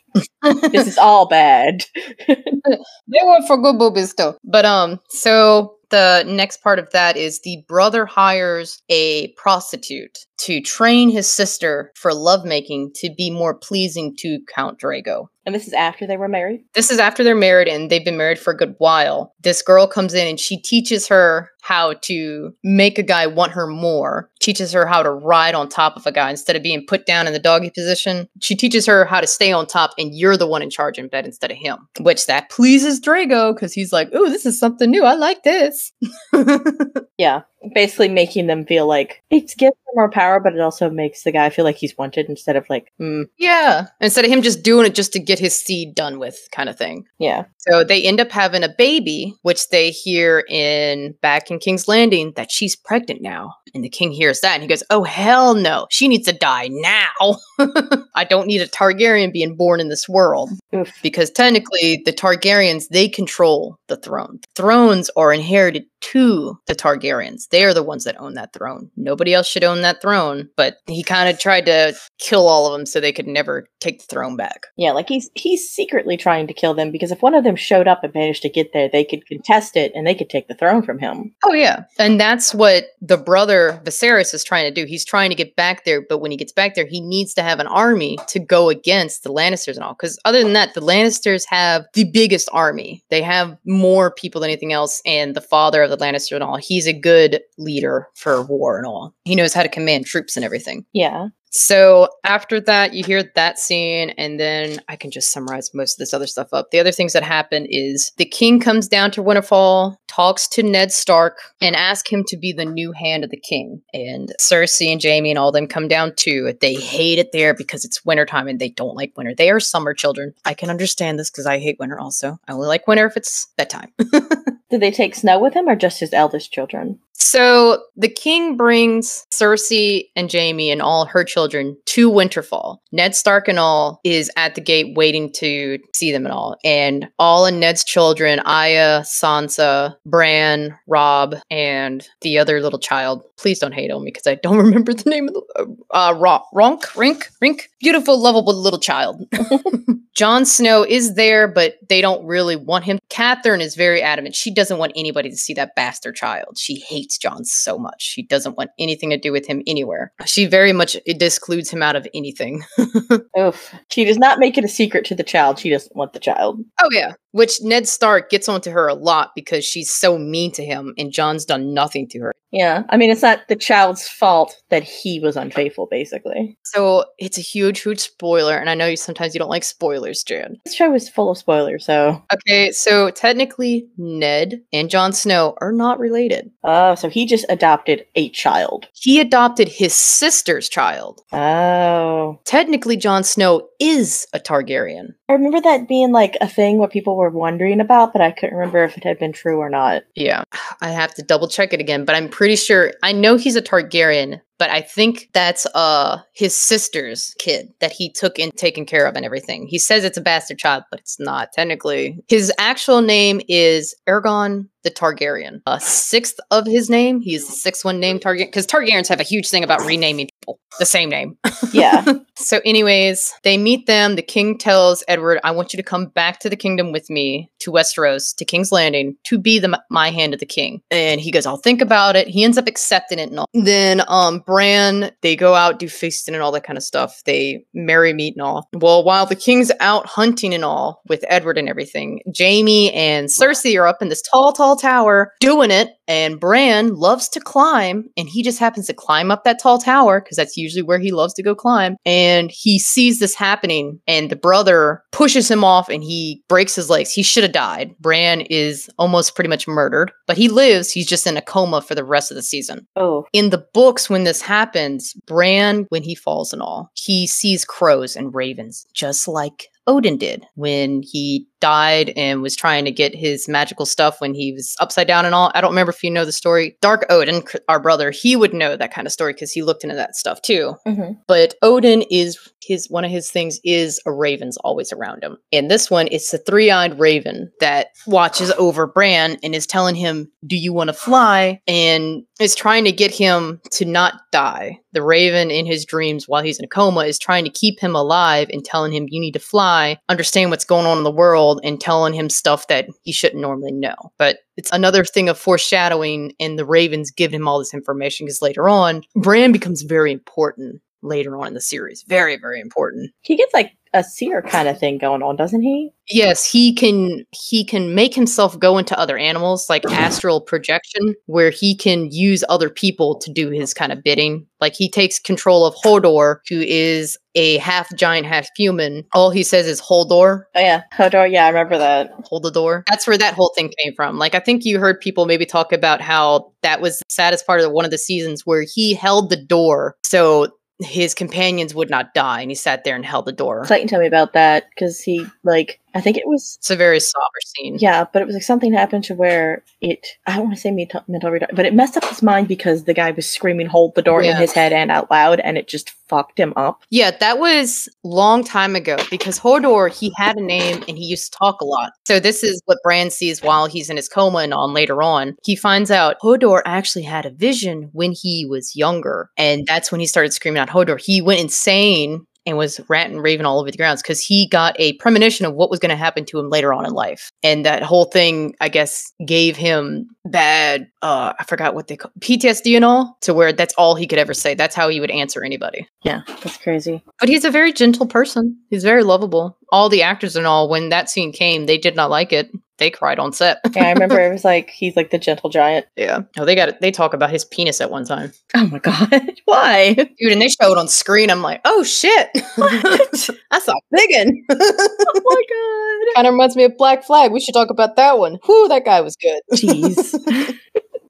This is all bad. They went for good boobies too. But um, so the next part of that is the brother hires a prostitute to train his sister for lovemaking to be more pleasing to Khal Drogo. and this is after they were married. This is after they're married and they've been married for a good while. This girl comes in and she teaches her how to make a guy want her more, teaches her how to ride on top of a guy instead of being put down in the doggy position. She teaches her how to stay on top and you're the one in charge in bed instead of him, which that pleases Drogo because he's like, oh, this is something new. I like this. Yeah. Basically making them feel like it gives them more power, but it also makes the guy feel like he's wanted instead of like, mm, yeah. Instead of him just doing it just to get his seed done with, kind of thing. yeah. So they end up having a baby, which they hear in back in King's Landing that she's pregnant now. And the king hears that and he goes, Oh, hell no. She needs to die now. I don't need a Targaryen being born in this world. Oof. Because technically, the Targaryens, they control the throne. Thrones are inherited to the Targaryens. They are the ones that own that throne. Nobody else should own that throne. But he kind of tried to kill all of them so they could never take the throne back. Yeah, like he's he's secretly trying to kill them because if one of them showed up and managed to get there, they could contest it and they could take the throne from him. Oh yeah, and that's what the brother Viserys is trying to do. He's trying to get back there, but when he gets back there, he needs to have an army to go against the Lannisters and all. Because other than that, the Lannisters have the biggest army. They have more people than anything else, and the father of the Lannisters and all, he's a good leader for war and all. He knows how to command troops and everything. Yeah. So after that, you hear that scene, and then I can just summarize most of this other stuff up. The other things that happen is the king comes down to Winterfell, talks to Ned Stark, and asks him to be the new hand of the king. And Cersei and Jaime and all them come down too. They hate it there because it's wintertime and they don't like winter. They are summer children. I can understand this because I hate winter also. I only like winter if it's that time. Did they take Snow with him or just his eldest children? So the king brings Cersei and Jaime and all her children to Winterfell. Ned Stark and all is at the gate waiting to see them and all. And all of Ned's children, Arya, Sansa, Bran, Robb, and the other little child. Please don't hate on me because I don't remember the name of the uh Ronk, Ronk, Rink, Rink. Beautiful, lovable little child. Jon Snow is there, but they don't really want him. Catherine is very adamant. She doesn't want anybody to see that bastard child. She hates Jon so much. She doesn't want anything to do with him anywhere. She very much discludes him out of anything. Oof. She does not make it a secret to the child. She doesn't want the child. Oh, yeah. Which Ned Stark gets onto her a lot because she's so mean to him and Jon's done nothing to her. Yeah. I mean, it's not the child's fault that he was unfaithful, basically. So it's a huge, huge spoiler. And I know you sometimes you don't like spoilers, Jan. This show is full of spoilers, so. Okay, so technically, Ned and Jon Snow are not related. Oh, so he just adopted a child. He adopted his sister's child. Oh. Technically, Jon Snow is a Targaryen. I remember that being like a thing what people were wondering about, but I couldn't remember if it had been true or not. Yeah, I have to double check it again, but I'm pretty sure I know he's a Targaryen, but I think that's uh his sister's kid that he took in taken care of and everything. He says it's a bastard child, but it's not technically. His actual name is Aegon the Targaryen. A sixth of his name, he's the sixth one named Targaryen because Targaryens have a huge thing about renaming people the same name. Yeah. so, anyways, they meet them. The king tells Edward, "I want you to come back to the kingdom with me to Westeros, to King's Landing, to be the my hand of the king." And he goes, "I'll think about it." He ends up accepting it and all. Then, um, Bran, they go out, do feasting and all that kind of stuff. They merry meet and all. Well, while the king's out hunting and all with Edward and everything, Jaime and Cersei are up in this tall, tall tower doing it. And Bran loves to climb, and he just happens to climb up that tall tower because that's usually where he loves to go climb. And he sees this happening, and the brother pushes him off and he breaks his legs. He should have died. Bran is almost pretty much murdered, but he lives. He's just in a coma for the rest of the season. Oh. In the books, when this happens, Bran, when he falls and all, he sees crows and ravens, just like Odin did when he died and was trying to get his magical stuff when he was upside down and all. I don't remember if you know the story. Dark Oden, our brother, he would know that kind of story because he looked into that stuff too. Mm-hmm. But Odin is his one of his things is a raven's always around him. And this one, it's a three-eyed raven that watches over Bran and is telling him, "Do you want to fly?" and is trying to get him to not die. The raven in his dreams while he's in a coma is trying to keep him alive and telling him, "You need to fly, understand what's going on in the world," and telling him stuff that he shouldn't normally know. But it's another thing of foreshadowing, and the ravens give him all this information because later on, Bran becomes very important later on in the series. Very, very important. He gets like a seer kind of thing going on, doesn't he? Yes, he can he can make himself go into other animals like astral projection where he can use other people to do his kind of bidding. Like he takes control of Hodor who is a half giant half human. All he says is Holdor, Oh yeah, Hodor. Yeah, I remember that. hold the door. That's where that whole thing came from. Like I think you heard people maybe talk about how that was the saddest part of one of the seasons where he held the door so his companions would not die and he sat there and held the door. Clayton told me about that because he like I think it was It's a very somber scene. yeah, but it was like something happened to where it I don't want to say mental, mental retard, but it messed up his mind because the guy was screaming "hold the door" Yeah. in his head and out loud, and it just fucked him up. Yeah, that was long time ago because Hodor, he had a name and he used to talk a lot. So this is what Bran sees while he's in his coma and on later on. He finds out Hodor actually had a vision when he was younger. And that's when he started screaming out Hodor. He went insane and was ranting and raving all over the grounds because he got a premonition of what was going to happen to him later on in life. And that whole thing, I guess, gave him bad, uh, I forgot what they call PTSD and all, to where that's all he could ever say. That's how he would answer anybody. Yeah, that's crazy. But he's a very gentle person. He's very lovable. All the actors and all, when that scene came, they did not like it. They cried on set. Yeah, I remember it was like he's like the gentle giant. yeah. Oh, they got it. They talk about his penis at one time. Oh my god, why? Dude, and they show it on screen. I'm like, oh shit. That's a big one. oh my god, kind of reminds me of Black Flag. We should talk about that one. Whew, that guy was good. Jeez.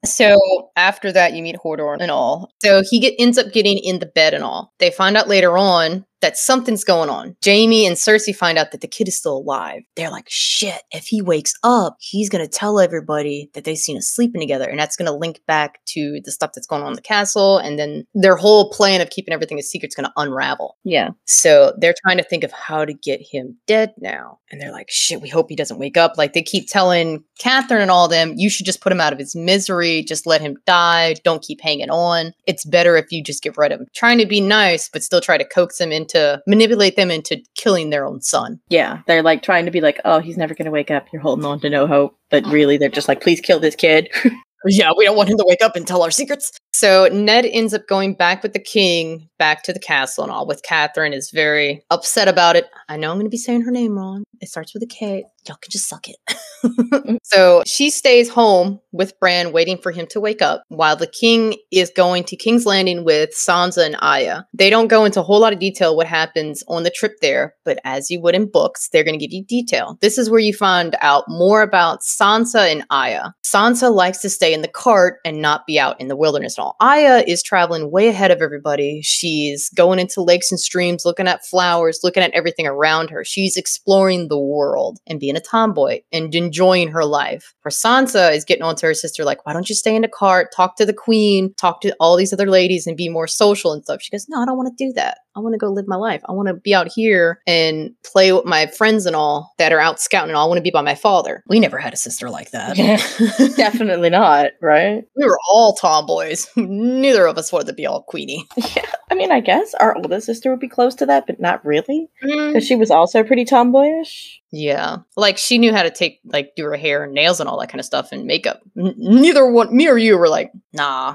So after that, you meet Hodor and all. So he get, ends up getting in the bed and all. They find out later on that something's going on. Jaime and Cersei find out that the kid is still alive. They're like, shit, if he wakes up, he's going to tell everybody that they've seen us sleeping together. And that's going to link back to the stuff that's going on in the castle. And then their whole plan of keeping everything a secret is going to unravel. Yeah. So they're trying to think of how to get him dead now. And they're like, shit, we hope he doesn't wake up. Like they keep telling Catherine and all them, you should just put him out of his misery, just let him die, don't keep hanging on. It's better if you just get rid of him. Trying to be nice, but still try to coax him into, manipulate them into killing their own son. Yeah. They're like trying to be like, oh, he's never going to wake up. You're holding on to no hope. But really, they're just like, please kill this kid. Yeah, we don't want him to wake up and tell our secrets. So Ned ends up going back with the king, back to the castle and all, with Catherine is very upset about it. I know I'm going to be saying her name wrong. It starts with a K. Y'all can just suck it. so she stays home with Bran, waiting for him to wake up, while the king is going to King's Landing with Sansa and Arya. They don't go into a whole lot of detail what happens on the trip there, but as you would in books, they're going to give you detail. This is where you find out more about Sansa and Arya. Sansa likes to stay in the cart and not be out in the wilderness at all. Arya is traveling way ahead of everybody. She's going into lakes and streams, looking at flowers, looking at everything around her. She's exploring the world and being a tomboy and enjoying her life. For Sansa is getting on to her sister, like, why don't you stay in the cart, talk to the queen, talk to all these other ladies and be more social and stuff. She goes, no, I don't want to do that. I want to go live my life. I want to be out here and play with my friends and all that are out scouting and all. I want to be by my father. We never had a sister like that. Definitely not, right? We were all tomboys. Neither of us wanted to be all queenie. Yeah. I mean, I guess our oldest sister would be close to that, but not really. Mm, Because she was also pretty tomboyish. yeah. Like she knew how to take, like, do her hair and nails and all that kind of stuff and makeup. N- neither one, me or you were like, nah,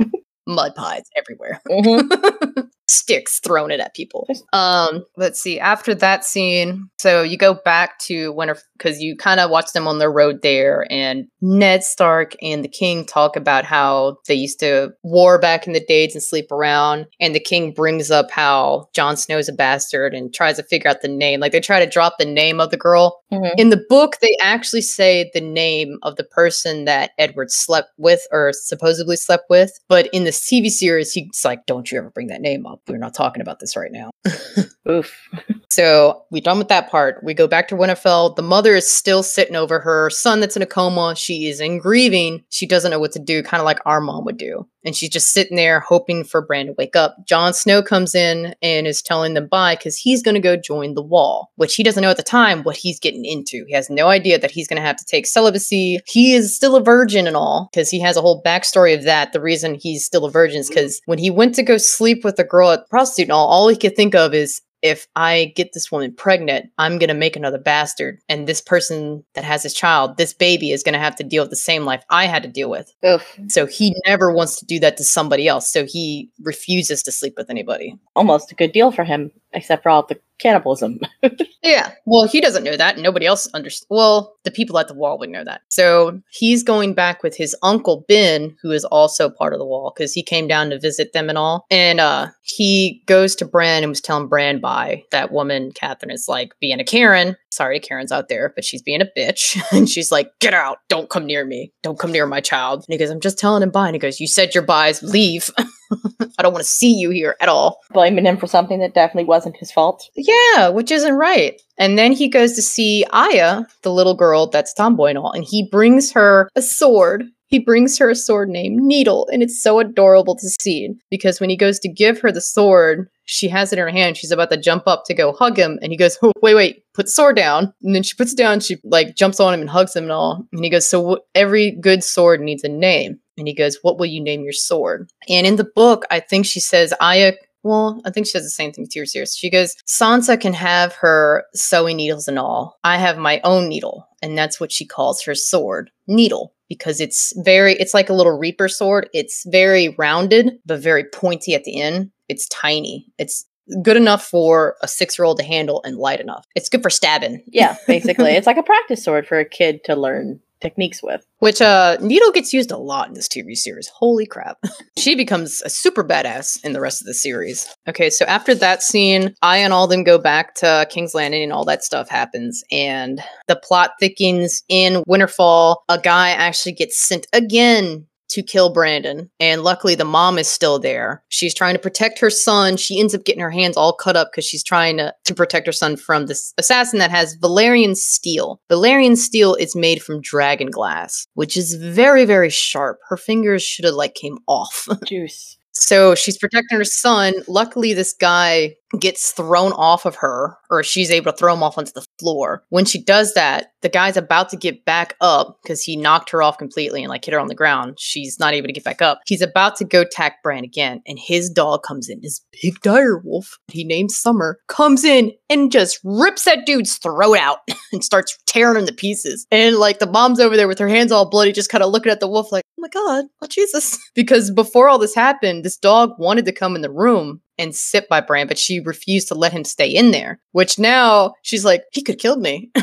mud pies everywhere. Mm-hmm. Sticks thrown it at people. Um, let's see. After that scene, so you go back to Winter because you kind of watch them on their road there, and Ned Stark and the King talk about how they used to war back in the days and sleep around, and the King brings up how Jon Snow's a bastard and tries to figure out the name. Like they try to drop the name of the girl. Mhm. In the book, they actually say the name of the person that Edward slept with or supposedly slept with, but in the TV series, he's like, "Don't you ever bring that name up. We're not talking about this right now." Oof. So we done with that part. We go back to Winterfell. The mother is still sitting over her son that's in a coma. She is in grieving. She doesn't know what to do, kind of like our mom would do. And she's just sitting there hoping for Bran to wake up. Jon Snow comes in and is telling them bye because he's going to go join the wall, which he doesn't know at the time what he's getting into. He has no idea that he's going to have to take celibacy. He is still a virgin and all because he has a whole backstory of that. The reason he's still a virgin is because when he went to go sleep with the girl at the prostitute and all, all he could think of is if I get this woman pregnant, I'm going to make another bastard. And this person that has this child, this baby, is going to have to deal with the same life I had to deal with. Oof. So he never wants to do that to somebody else. So he refuses to sleep with anybody. Almost a good deal for him, except for all the cannibalism. Yeah. Well, he doesn't know that. Nobody else understands. Well, the people at the wall would know that. So he's going back with his uncle Ben, who is also part of the wall because he came down to visit them and all. And uh, he goes to Bran and was telling Bran by that woman, Catherine, is like being a Karen. Sorry Karen's out there, but she's being a bitch. and she's like, get out. Don't come near me. Don't come near my child. And he goes, I'm just telling him bye. And he goes, You said your byes. Leave. I don't want to see you here at all. Blaming him for something that definitely wasn't his fault. Yeah, which isn't right. And then he goes to see Arya, the little girl that's tomboy and all, and he brings her a sword. He brings her a sword named Needle, and it's so adorable to see because when he goes to give her the sword, she has it in her hand. She's about to jump up to go hug him, and he goes, oh, "Wait, wait, put the sword down." And then she puts it down. She like jumps on him and hugs him and all. And he goes, "So wh- every good sword needs a name." And he goes, "What will you name your sword?" And in the book, I think she says Arya well, I think she says the same thing to your series. She goes, Sansa can have her sewing needles and all. I have my own needle. And that's what she calls her sword, needle, because it's very, it's like a little reaper sword. It's very rounded, but very pointy at the end. It's tiny. It's good enough for a six year old to handle and light enough. It's good for stabbing. Yeah, basically. it's like a practice sword for a kid to learn techniques with. Which uh Needle gets used a lot in this TV series. Holy crap. she becomes a super badass in the rest of the series. Okay, so after that scene, I and all them go back to King's Landing and all that stuff happens. And the plot thickens in Winterfell. A guy actually gets sent again to kill Brandon. And luckily, the mom is still there. She's trying to protect her son. She ends up getting her hands all cut up because she's trying to, to protect her son from this assassin that has Valyrian steel. Valyrian steel is made from dragon glass, which is very, very sharp. Her fingers should have like came off. Juice. So she's protecting her son. Luckily, this guy gets thrown off of her, or she's able to throw him off onto the floor. When she does that, the guy's about to get back up because he knocked her off completely and like hit her on the ground. She's not able to get back up. He's about to go tack Bran again, and his dog comes in. His big dire wolf, he named Summer, comes in and just rips that dude's throat out and starts tearing him to pieces. And like the mom's over there with her hands all bloody, just kind of looking at the wolf like, oh my god, oh Jesus. because before all this happened, this dog wanted to come in the room and sit by Bran, but she refused to let him stay in there. Which now she's like, he could have killed me.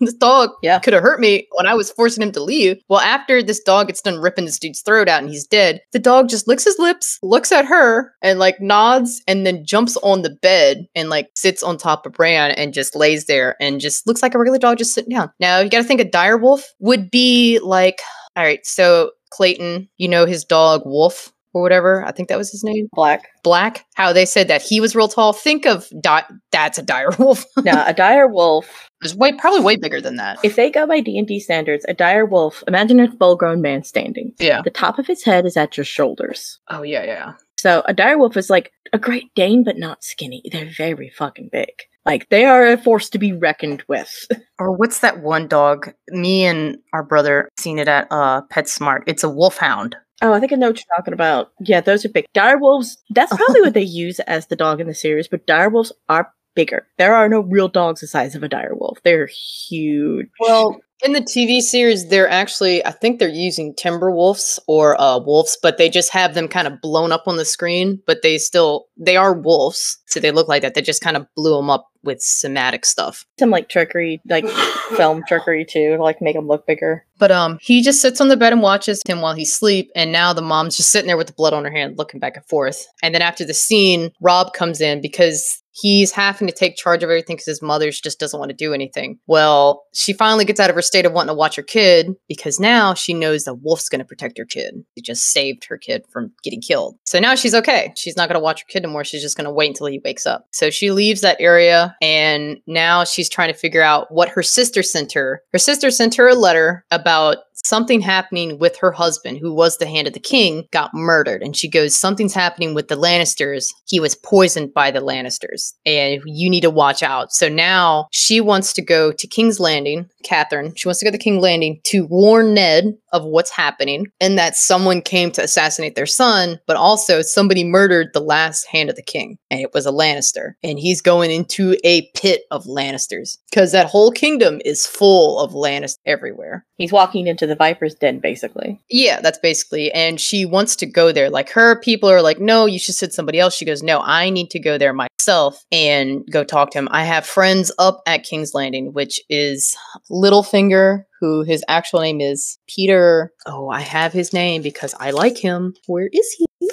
this dog Yeah. could have hurt me when I was forcing him to leave. Well, after this dog gets done ripping this dude's throat out and he's dead, the dog just licks his lips, looks at her, and like nods, and then jumps on the bed and like sits on top of Bran and just lays there and just looks like a regular dog just sitting down. Now you got to think a dire wolf would be like, all right, so Clayton, you know his dog Wolf or whatever. I think that was his name. Black. Black. How they said that he was real tall. Think of di- that's a dire wolf. Now, a dire wolf. is way probably way bigger than that. If they go by D and D standards, a dire wolf. Imagine a full-grown man standing. Yeah. The top of his head is at your shoulders. Oh yeah, yeah. So a dire wolf is like a Great Dane, but not skinny. They're very fucking big. Like they are a force to be reckoned with. Or what's that one dog? Me and our brother seen it at uh PetSmart. It's a wolfhound. Oh, I think I know what you're talking about. Yeah, those are big. Dire wolves, that's probably what they use as the dog in the series, but dire wolves are bigger. There are no real dogs the size of a dire wolf. They're huge. Well, in the TV series, they're actually I think they're using timber wolves or uh wolves, but they just have them kind of blown up on the screen, but they still they are wolves. So they look like that. They just kind of blew them up with somatic stuff. some like trickery, like film trickery too, to like make them look bigger. But um, he just sits on the bed and watches him while he's asleep. And now the mom's just sitting there with the blood on her hand, looking back and forth. And then after the scene, Robb comes in because he's having to take charge of everything because his mother just doesn't want to do anything. Well, she finally gets out of her state of wanting to watch her kid because now she knows that Wolf's going to protect her kid. He just saved her kid from getting killed. So now she's okay. She's not going to watch her kid anymore. She's just going to wait until he wakes up. So she leaves that area and now she's trying to figure out what her sister sent her. Her sister sent her a letter about something happening with her husband, who was the hand of the king, got murdered. And she goes, Something's happening with the Lannisters. He was poisoned by the Lannisters, and you need to watch out. So now she wants to go to King's Landing, Catherine. She wants to go to King's Landing to warn Ned of what's happening and that someone came to assassinate their son, but also somebody murdered the last hand of the king, and it was a Lannister. And he's going into a pit of Lannisters because that whole kingdom is full of Lannisters everywhere. He's walking into the Viper's Den, basically. Yeah, that's basically. And she wants to go there. Like her people are like, no, you should send somebody else. She goes, no, I need to go there myself and go talk to him. I have friends up at King's Landing, which is Littlefinger, who his actual name is Petyr. Oh, I have his name because I like him. Where is he?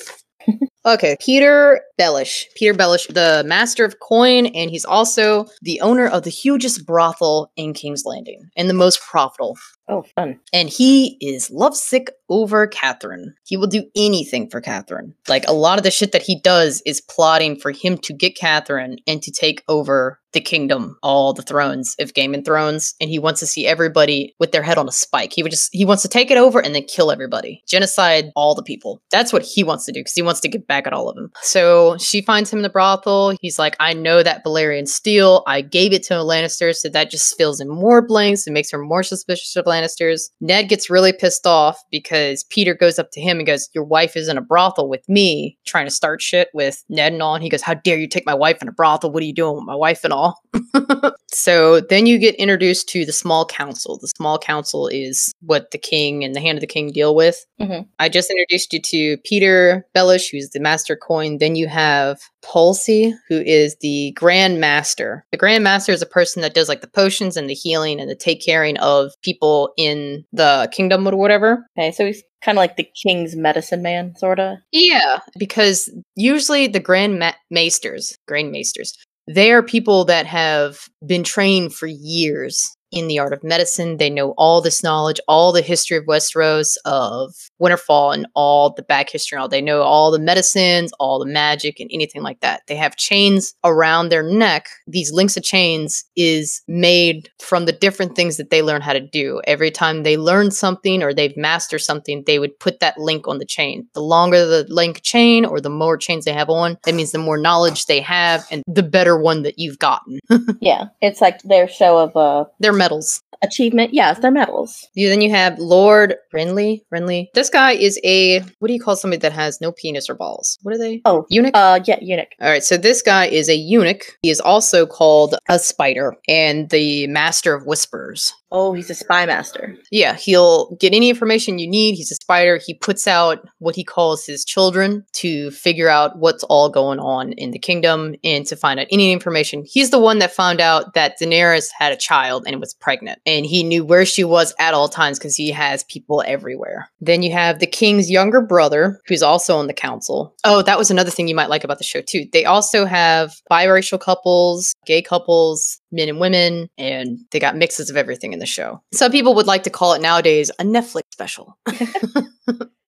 Okay, Petyr Baelish. Petyr Baelish, the master of coin, and he's also the owner of the hugest brothel in King's Landing and the most profitable Oh, fun. and he is lovesick over Catherine. He will do anything for Catherine. Like a lot of the shit that he does is plotting for him to get Catherine and to take over the kingdom, all the thrones of Game of Thrones. And he wants to see everybody with their head on a spike. He would just he wants to take it over and then kill everybody, genocide all the people. That's what he wants to do because he wants to get back at all of them. So she finds him in the brothel. He's like, I know that Valyrian steel. I gave it to a Lannister, so that just fills in more blanks and makes her more suspicious of Lannisters. Ned gets really pissed off because Petyr goes up to him and goes, Your wife is in a brothel with me, trying to start shit with Ned and all. And he goes, How dare you take my wife in a brothel? What are you doing with my wife and all? so then you get introduced to the small council. The small council is what the king and the hand of the king deal with. Mhm. I just introduced you to Petyr Baelish, who's the master coin. Then you have Pulsey, who is the Grand Maester. The Grand Maester is a person that does like the potions and the healing and the take caring of people in the kingdom or whatever. Okay, so he's kind of like the king's medicine man, sort of. Yeah, because usually the Grand Ma- Maesters, Grand Maesters, they are people that have been trained for years in the art of medicine. They know all this knowledge, all the history of Westeros, of Winterfell, and all the back history. And all they know all the medicines, all the magic, and anything like that. They have chains around their neck. These links of chains is made from the different things that they learn how to do. Every time they learn something or they've mastered something, they would put that link on the chain. The longer the link chain or the more chains they have on, that means the more knowledge they have and the better one that you've gotten. yeah, it's like their show of uh, They're medals. achievement. Yes, they're medals. You, then you have Lord Renly. Renly. This guy is a what do you call somebody that has no penis or balls? What are they? Oh, eunuch. Uh, yeah, eunuch. All right, so this guy is a eunuch. He is also called a spider and the master of whispers. Oh, he's a spy master. Yeah, he'll get any information you need. He's a spider. He puts out what he calls his children to figure out what's all going on in the kingdom and to find out any information. He's the one that found out that Daenerys had a child and was pregnant, and he knew where she was at all times because he has people everywhere. Then you have the king's younger brother, who's also on the council. Oh, that was another thing you might like about the show, too. They also have biracial couples, gay couples, men and women, and they got mixes of everything in the show. Some people would like to call it nowadays a Netflix special.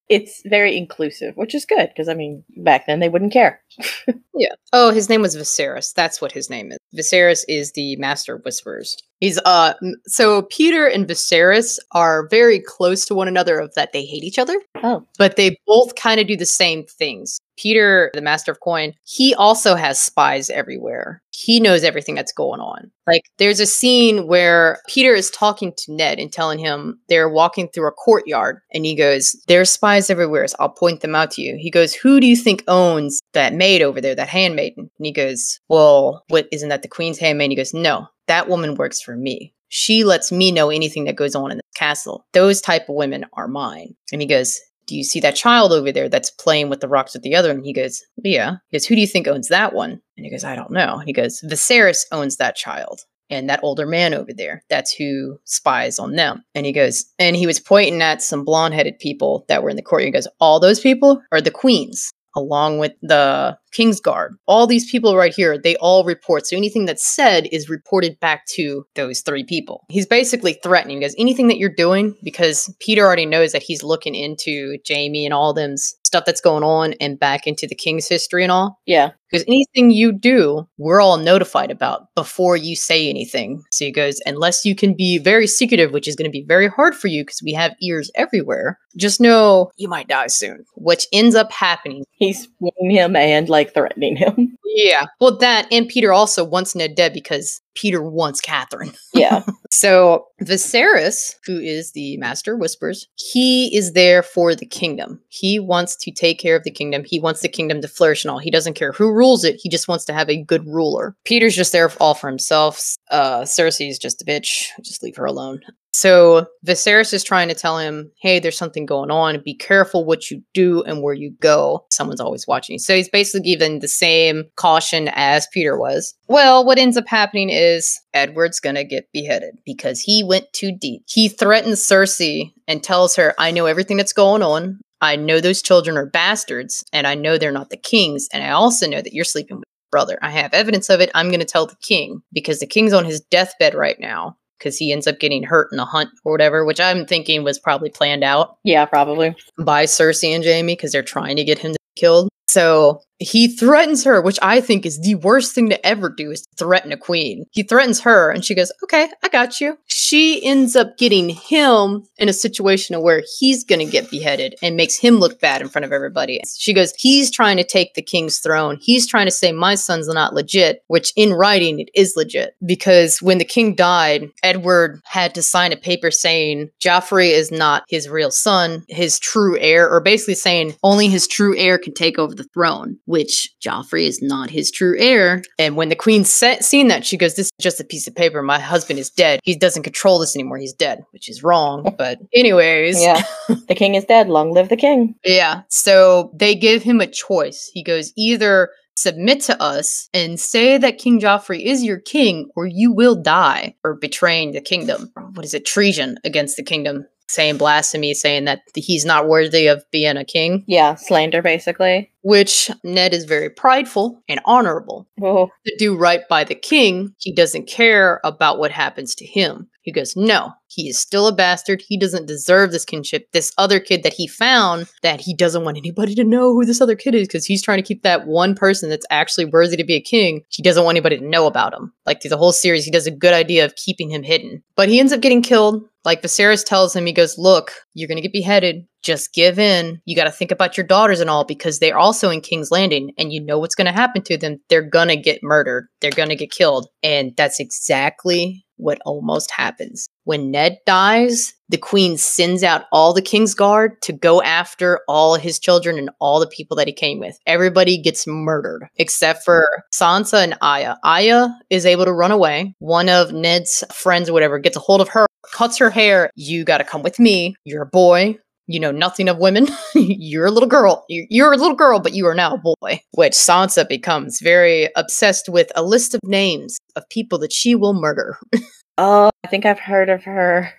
It's very inclusive, which is good because I mean, back then they wouldn't care. yeah. Oh, his name was Viserys. That's what his name is. Viserys is the Master of Whispers. He's uh so Petyr and Viserys are very close to one another of that they hate each other, Oh, but they both kind of do the same things. Petyr, the Master of Coin, he also has spies everywhere. He knows everything that's going on. Like there's a scene where Petyr is talking to Ned and telling him they're walking through a courtyard and he goes, There's spies everywhere, so I'll point them out to you. He goes, Who do you think owns that maid over there, that handmaiden? And he goes, Well, what isn't that the Queen's handmaid? And he goes, No, that woman works for me. She lets me know anything that goes on in the castle. Those type of women are mine. And he goes, do you see that child over there that's playing with the rocks with the other? And he goes, yeah. He goes, who do you think owns that one? And he goes, I don't know. He goes, Viserys owns that child. And that older man over there, that's who spies on them. And he goes, and he was pointing at some blonde headed people that were in the court. He goes, all those people are the queens, along with the King's Guard. All these people right here, they all report. So anything that's said is reported back to those three people. He's basically threatening because anything that you're doing, because Petyr already knows that he's looking into Jaime and all them stuff that's going on and back into the King's history and all. yeah. Because anything you do, we're all notified about before you say anything. So he goes, unless you can be very secretive, which is going to be very hard for you because we have ears everywhere, just know you might die soon. Which ends up happening. He's him and like threatening him. Yeah. Well, that and Petyr also wants Ned dead because Petyr wants Catherine. Yeah. So Viserys, who is the Master Whispers, he is there for the kingdom. He wants to take care of the kingdom. He wants the kingdom to flourish and all. He doesn't care who rules it. He just wants to have a good ruler. Petyr's just there all for himself. Uh, Cersei's just a bitch. Just leave her alone. So Viserys is trying to tell him, "Hey, there's something going on. Be careful what you do and where you go. Someone's always watching." So he's basically given the same caution as Petyr was. Well, what ends up happening is Edward's gonna get beheaded because he went too deep. He threatens Cersei and tells her, "I know everything that's going on. I know those children are bastards, and I know they're not the kings, and I also know that you're sleeping with." Brother, I have evidence of it. I'm going to tell the king because the king's on his deathbed right now because he ends up getting hurt in a hunt or whatever, which I'm thinking was probably planned out Yeah, probably. by Cersei and Jaime because they're trying to get him killed. So he threatens her, which I think is the worst thing to ever do is threaten a queen. He threatens her and she goes, Okay, I got you. She ends up getting him in a situation where he's gonna get beheaded and makes him look bad in front of everybody. She goes, He's trying to take the king's throne. He's trying to say my son's not legit, which in writing it is legit. Because when the king died, Edward had to sign a paper saying Joffrey is not his real son, his true heir, or basically saying only his true heir can take over the throne, which Joffrey is not his true heir. And when the queen se- seen that, she goes, This is just a piece of paper. My husband is dead. He doesn't control this anymore. He's dead, which is wrong. But, anyways. Yeah. the king is dead. Long live the king. Yeah. So they give him a choice. He goes, either submit to us and say that King Joffrey is your king, or you will die for betraying the kingdom. What is it? Treason against the kingdom. Saying blasphemy, saying that he's not worthy of being a king. Yeah, slander basically. Which Ned is very prideful and honorable. Well, To do right by the king, he doesn't care about what happens to him. He goes, No, he is still a bastard. He doesn't deserve this kinship. This other kid that he found, that he doesn't want anybody to know who this other kid is because he's trying to keep that one person that's actually worthy to be a king. He doesn't want anybody to know about him. Like through the whole series, he does a good idea of keeping him hidden. But he ends up getting killed. Like Viserys tells him, he goes, Look, you're going to get beheaded. Just give in. You got to think about your daughters and all because they're also in King's Landing and you know what's going to happen to them. They're going to get murdered, they're going to get killed. And that's exactly what almost happens. When Ned dies, the queen sends out all the king's guard to go after all his children and all the people that he came with. Everybody gets murdered except for Sansa and Arya. Arya is able to run away. One of Ned's friends or whatever gets a hold of her, cuts her hair. You got to come with me. You're a boy. You know nothing of women. you're a little girl. You're, a little girl, but you are now a boy. Which Sansa becomes very obsessed with a list of names of people that she will murder. oh, I think I've heard of her.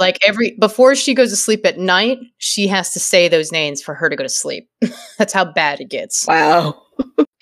like every before she goes to sleep at night, she has to say those names for her to go to sleep. That's how bad it gets. Wow.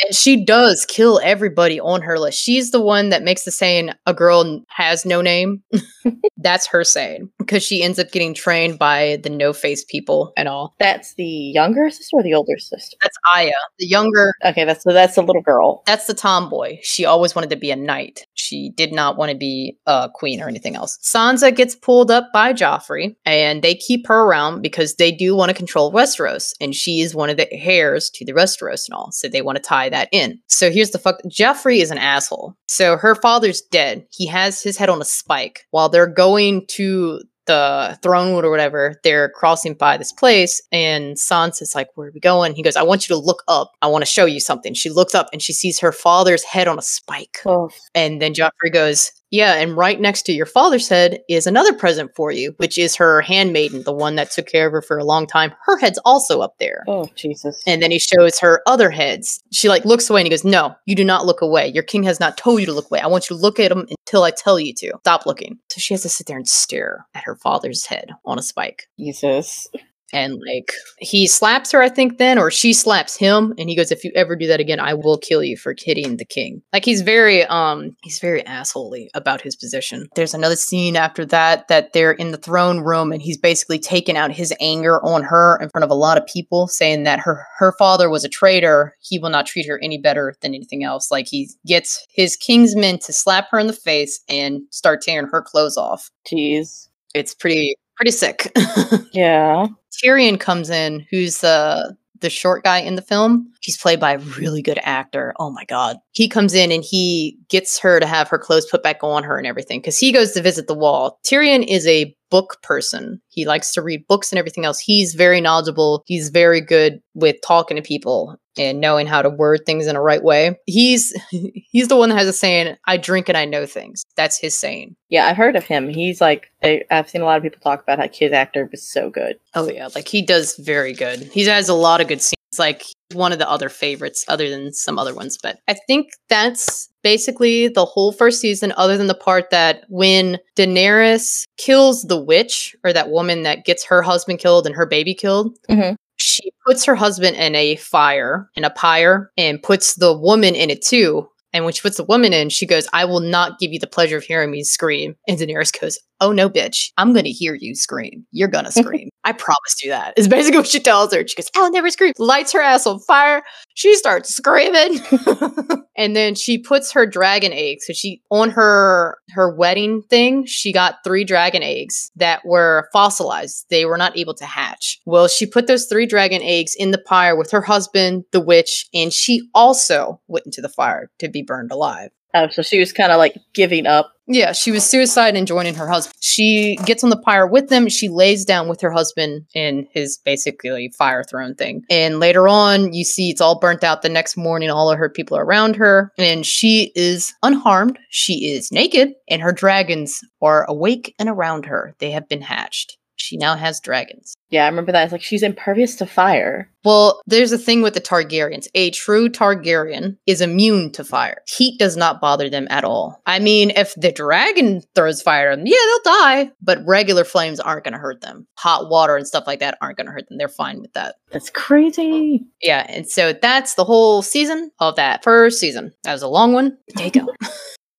And she does kill everybody on her list. She's the one that makes the saying, a girl has no name. That's her saying. Because she ends up getting trained by the no face people and all. That's the younger sister or the older sister? That's Arya. The younger, Okay, that's so that's the little girl. that's the tomboy. She always wanted to be a knight. She did not want to be a queen or anything else. Sansa gets pulled up by Joffrey, and they keep her around because they do want to control Westeros, and she is one of the heirs to the Westeros and all. So they want to tie that in. So here's the fuck: Joffrey is an asshole. So her father's dead. He has his head on a spike while they're going to the throne wood or whatever, they're crossing by this place, and Sansa's like, Where are we going? He goes, I want you to look up. I want to show you something. She looks up and she sees her father's head on a spike. Oh, And then Joffrey goes, Yeah, and right next to your father's head is another present for you, which is her handmaiden, the one that took care of her for a long time. Her head's also up there. oh Jesus. And then he shows her other heads. She like looks away and he goes, No, you do not look away. Your king has not told you to look away. I want you to look at him until I tell you to. Stop looking. So she has to sit there and stare at her father's head on a spike. Jesus. And like he slaps her, I think, then, or she slaps him, and he goes, If you ever do that again, I will kill you for hitting the king. Like he's very um he's very assholey about his position. There's another scene after that that they're in the throne room and he's basically taken out his anger on her in front of a lot of people, saying that her her father was a traitor. He will not treat her any better than anything else. Like he gets his kingsmen to slap her in the face and start tearing her clothes off. Jeez. It's pretty pretty sick. Yeah. Tyrion comes in, who's the the short guy in the film. He's played by a really good actor. Oh my god. He comes in and he gets her to have her clothes put back on her and everything cuz he goes to visit the wall. Tyrion is a book person. He likes to read books and everything else. He's very knowledgeable. He's very good with talking to people and knowing how to word things in a right way. He's he's the one that has a saying, "I drink and I know things." That's his saying. Yeah, I've heard of him. He's like I, I've seen a lot of people talk about how his actor was so good. Oh yeah, like he does very good. He has a lot of good scenes. Like one of the other favorites, other than some other ones. But I think that's basically the whole first season, other than the part that when Daenerys kills the witch or that woman that gets her husband killed and her baby killed. Mhm. She puts her husband in a fire, in a pyre, and puts the woman in it too. And when she puts the woman in, she goes, I will not give you the pleasure of hearing me scream. And Daenerys goes, Oh no, bitch. I'm going to hear you scream. You're going to scream. I promised you that. Is basically what she tells her. She goes, I'll never scream. Lights her ass on fire. She starts screaming. and then she puts her dragon eggs. So she, on her, her wedding thing, she got three dragon eggs that were fossilized. They were not able to hatch. Well, she put those three dragon eggs in the pyre with her husband, the witch, and she also went into the fire to be burned alive. Oh, so she was kind of like giving up. Yeah, she was suicide and joining her husband. She gets on the pyre with them. She lays down with her husband in his basically fire throne thing. And later on, you see it's all burnt out the next morning. All of her people are around her, and she is unharmed. She is naked, and her dragons are awake and around her. They have been hatched. She now has dragons. Yeah, I remember that. It's like she's impervious to fire. Well, there's a thing with the Targaryens. A true Targaryen is immune to fire. Heat does not bother them at all. I mean, if the dragon throws fire at them, yeah, they'll die, but regular flames aren't going to hurt them. Hot water and stuff like that aren't going to hurt them. They're fine with that. That's crazy. Yeah, and so that's the whole season of that first season. That was a long one. There you go.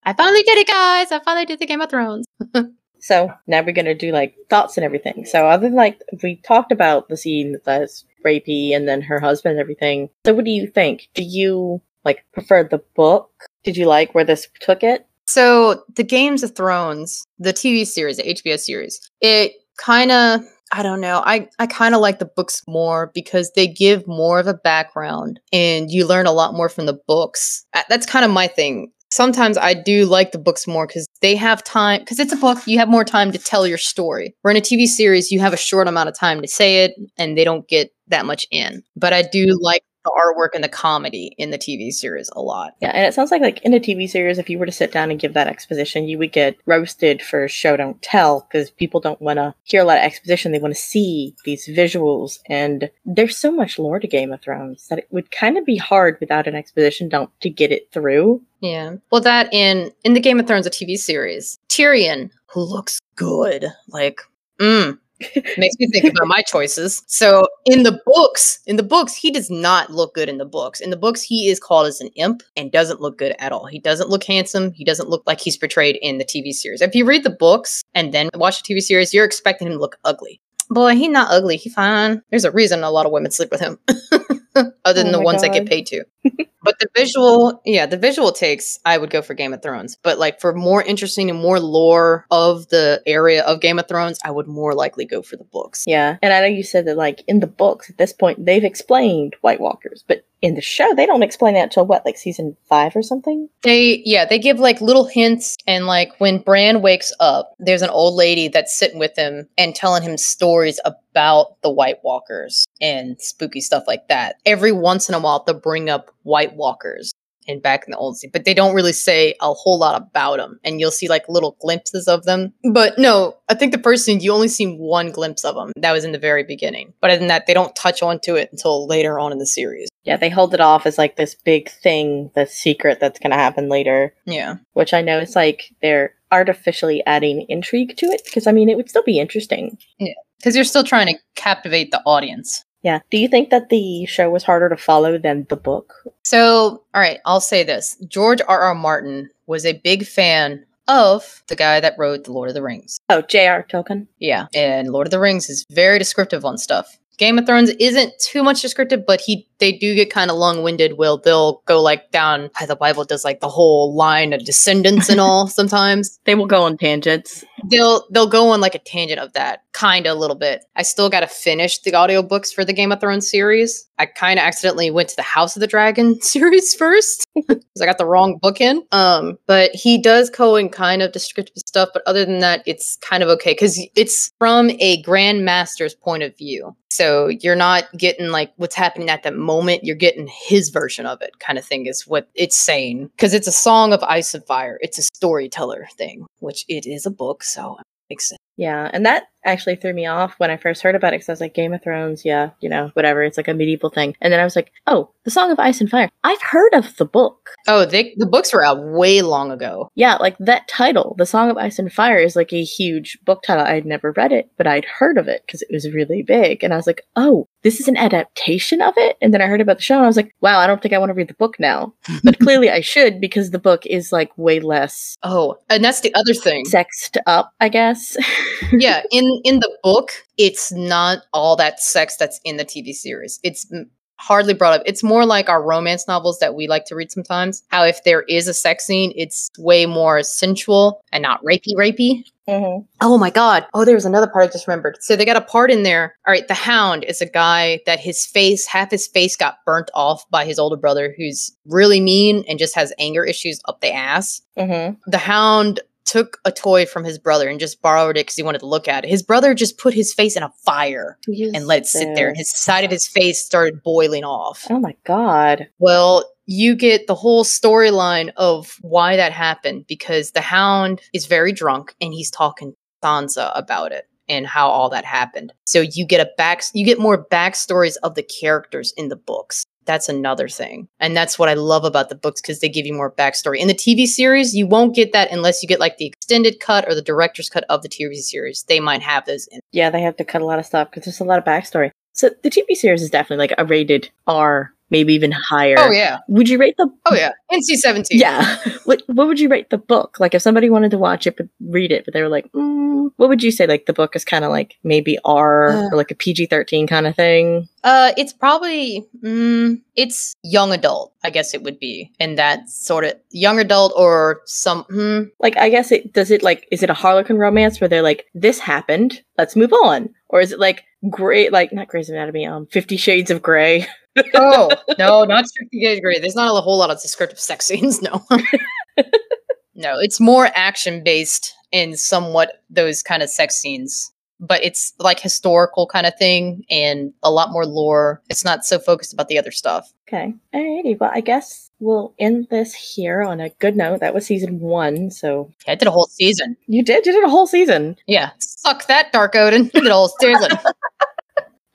I finally did it, guys. I finally did the Game of Thrones. So now we're gonna do like thoughts and everything. So other than like we talked about the scene that's rapey and then her husband and everything. So what do you think? Do you like prefer the book? Did you like where this took it? So the Games of Thrones, the TV series, the HBO series, it kind of I don't know. I, I kind of like the books more because they give more of a background and you learn a lot more from the books. That's kind of my thing. Sometimes I do like the books more because they have time, because it's a book, you have more time to tell your story. Where in a TV series, you have a short amount of time to say it and they don't get that much in. But I do like the artwork and the comedy in the TV series a lot. Yeah, and it sounds like like in a TV series, if you were to sit down and give that exposition, you would get roasted for show don't tell because people don't want to hear a lot of exposition. They want to see these visuals, and there's so much lore to Game of Thrones that it would kind of be hard without an exposition dump to get it through. Yeah. Well, that in in the Game of Thrones, a TV series, Tyrion, who looks good, like, mm, makes me think about my choices. So in the books, in the books, he does not look good in the books. In the books, he is called as an imp and doesn't look good at all. He doesn't look handsome. He doesn't look like he's portrayed in the TV series. If you read the books and then watch the TV series, you're expecting him to look ugly. Boy, he not ugly. He fine. There's a reason a lot of women sleep with him. Other than Oh the ones that get paid to. but the visual, yeah, the visual takes, I would go for Game of Thrones. But like for more interesting and more lore of the area of Game of Thrones, I would more likely go for the books. Yeah, and I know you said that like in the books at this point they've explained White Walkers, but in the show they don't explain that till what, like season five or something? They yeah, they give like little hints and like when Bran wakes up, there's an old lady that's sitting with him and telling him stories about the White Walkers and spooky stuff like that. Every once in a while they'll bring up White Walkers and back in the old sea, but they don't really say a whole lot about them. And you'll see like little glimpses of them. But no, I think the first scene you only see one glimpse of them. That was in the very beginning. But other than that, they don't touch onto it until later on in the series. Yeah, they hold it off as like this big thing, the secret that's gonna happen later. Yeah. Which I know it's like they're artificially adding intrigue to it because I mean it would still be interesting. Yeah. Because you're still trying to captivate the audience. Yeah. Do you think that the show was harder to follow than the book? So, all right, I'll say this. George R. R. Martin was a big fan of the guy that wrote The Lord of the Rings. Oh, J.R. Tolkien. Yeah, and Lord of the Rings is very descriptive on stuff. Game of Thrones isn't too much descriptive, but he they do get kind of long-winded. Will they'll go like down how the Bible does like the whole line of descendants and all sometimes. They will go on tangents. They'll they'll go on like a tangent of that, kind of a little bit. I still got to finish the audiobooks for the Game of Thrones series. I kind of accidentally went to the House of the Dragon series first because I got the wrong book in. Um, but he does go in kind of descriptive stuff, but other than that, it's kind of okay because it's from a Grand Maester's point of view. So you're not getting like what's happening at that moment. You're getting his version of it, kind of thing, is what it's saying. Because it's a song of ice and fire. It's a storyteller thing, which it is a book, so it makes sense. Yeah, and that actually threw me off when I first heard about it because I was like, Game of Thrones, yeah, you know, whatever. It's like a medieval thing. And then I was like, oh, The Song of Ice and Fire. I've heard of the book. Oh, they the books were out way long ago. Yeah, like that title, The Song of Ice and Fire, is like a huge book title. I'd never read it, but I'd heard of it because it was really big. And I was like, oh, this is an adaptation of it? And then I heard about the show and I was like, wow, I don't think I want to read the book now. But clearly I should because the book is like way less Oh, and that's the other thing. sexed up, I guess. yeah, in in the book, it's not all that sex that's in the TV series. It's hardly brought up. It's more like our romance novels that we like to read sometimes. How if there is a sex scene, it's way more sensual and not rapey rapey. mm-hmm. Oh my god. Oh, there was another part I just remembered. So they got a part in there. All right, the hound is a guy that his face, half his face got burnt off by his older brother who's really mean and just has anger issues up the ass. Mm-hmm. The hound took a toy from his brother and just borrowed it because he wanted to look at it. His brother just put his face in a fire and let it sit there, and his side of his face started boiling off. Oh my god. Well, you get the whole storyline of why that happened because the hound is very drunk and he's talking to Sansa about it. and how all that happened. So you get a back you get more backstories of the characters in the books. That's another thing. And that's what I love about the books because they give you more backstory. In the TV series, you won't get that unless you get like the extended cut or the director's cut of the TV series. They might have those in. Yeah, they have to cut a lot of stuff because there's a lot of backstory. So the TV series is definitely like a rated R maybe even higher. Oh yeah. Would you rate the? Oh yeah. NC seventeen. Yeah. what What would you rate the book? Like, if somebody wanted to watch it but read it, but they were like, mm, what would you say? Like, the book is kind of like maybe R Uh. or like a PG thirteen kind of thing. Uh, it's probably mm, it's young adult. I guess it would be in that sort of young adult or some. Hmm, Like, I guess it does it like is it a Harlequin romance where they're like, this happened, let's move on, or is it like great like not Grey's Anatomy, um, Fifty Shades of Grey? oh no, not strictly of Grey. There's not a whole lot of descriptive sex scenes. No, no, it's more action based in somewhat those kind of sex scenes. But it's like historical kind of thing and a lot more lore. It's not so focused about the other stuff. Okay. Alrighty. Well, I guess we'll end this here on a good note. That was season one. So Yeah, I did a whole season. you did, you did a whole season. Yeah, suck that, Dark Oden. Did a whole season.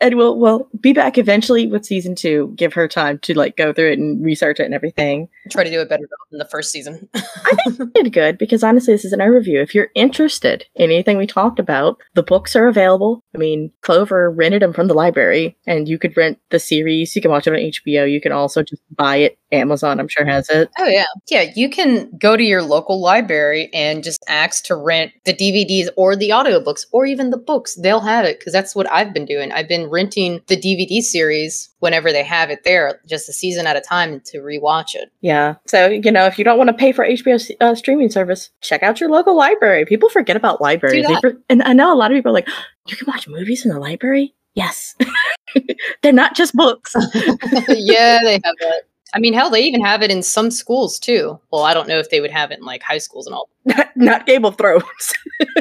And we'll, we'll be back eventually with season two. Give her time to like go through it and research it and everything. Try to do a better job than the first season. I think we did good because honestly, this is an overview. If you're interested in anything we talked about, the books are available. I mean, Clover rented them from the library, and you could rent the series. You can watch it on HBO. You can also just buy it. Amazon, I'm sure, has it. Oh yeah. Yeah, you can go to your local library and just ask to rent the DVDs or the audiobooks or even the books. They'll have it cuz that's what I've been doing. I've been renting the DVD series whenever they have it there, just a season at a time to rewatch it. Yeah. So, you know, if you don't want to pay for HBO uh, streaming service, check out your local library. People forget about libraries. For- and I know a lot of people are like, you can watch movies in the library? Yes. They're not just books. yeah, they have that. I mean, hell, they even have it in some schools too. Well, I don't know if they would have it in like high schools and all. not, not Game of Thrones.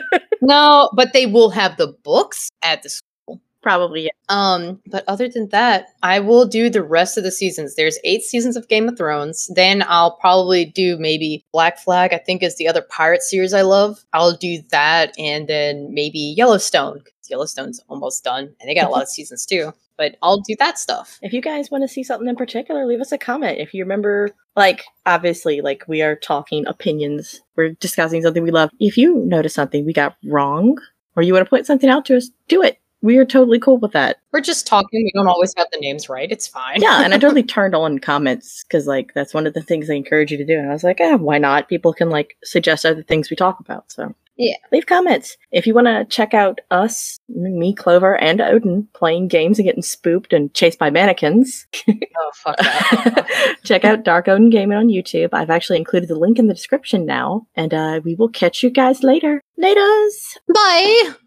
No, but they will have the books at the school. Probably. Yeah. Um, but other than that, I will do the rest of the seasons. There's eight seasons of Game of Thrones. Then I'll probably do maybe Black Flag, I think is the other pirate series I love. I'll do that and then maybe Yellowstone. Yellowstone's almost done. And they got a lot of seasons too. But I'll do that stuff. If you guys want to see something in particular, leave us a comment. If you remember, like, obviously, like, we are talking opinions, we're discussing something we love. If you notice something we got wrong, or you want to point something out to us, do it. We are totally cool with that. We're just talking. We don't always have the names right. It's fine. Yeah, and I totally turned on comments because, like, that's one of the things I encourage you to do. And I was like, eh, why not? People can, like, suggest other things we talk about. So, Yeah. Leave comments. If you want to check out us, me, Clover, and Oden playing games and getting spooked and chased by mannequins, oh, fuck that. check out Dark Oden Gaming on YouTube. I've actually included the link in the description now. And uh, we will catch you guys later. Laters! Bye.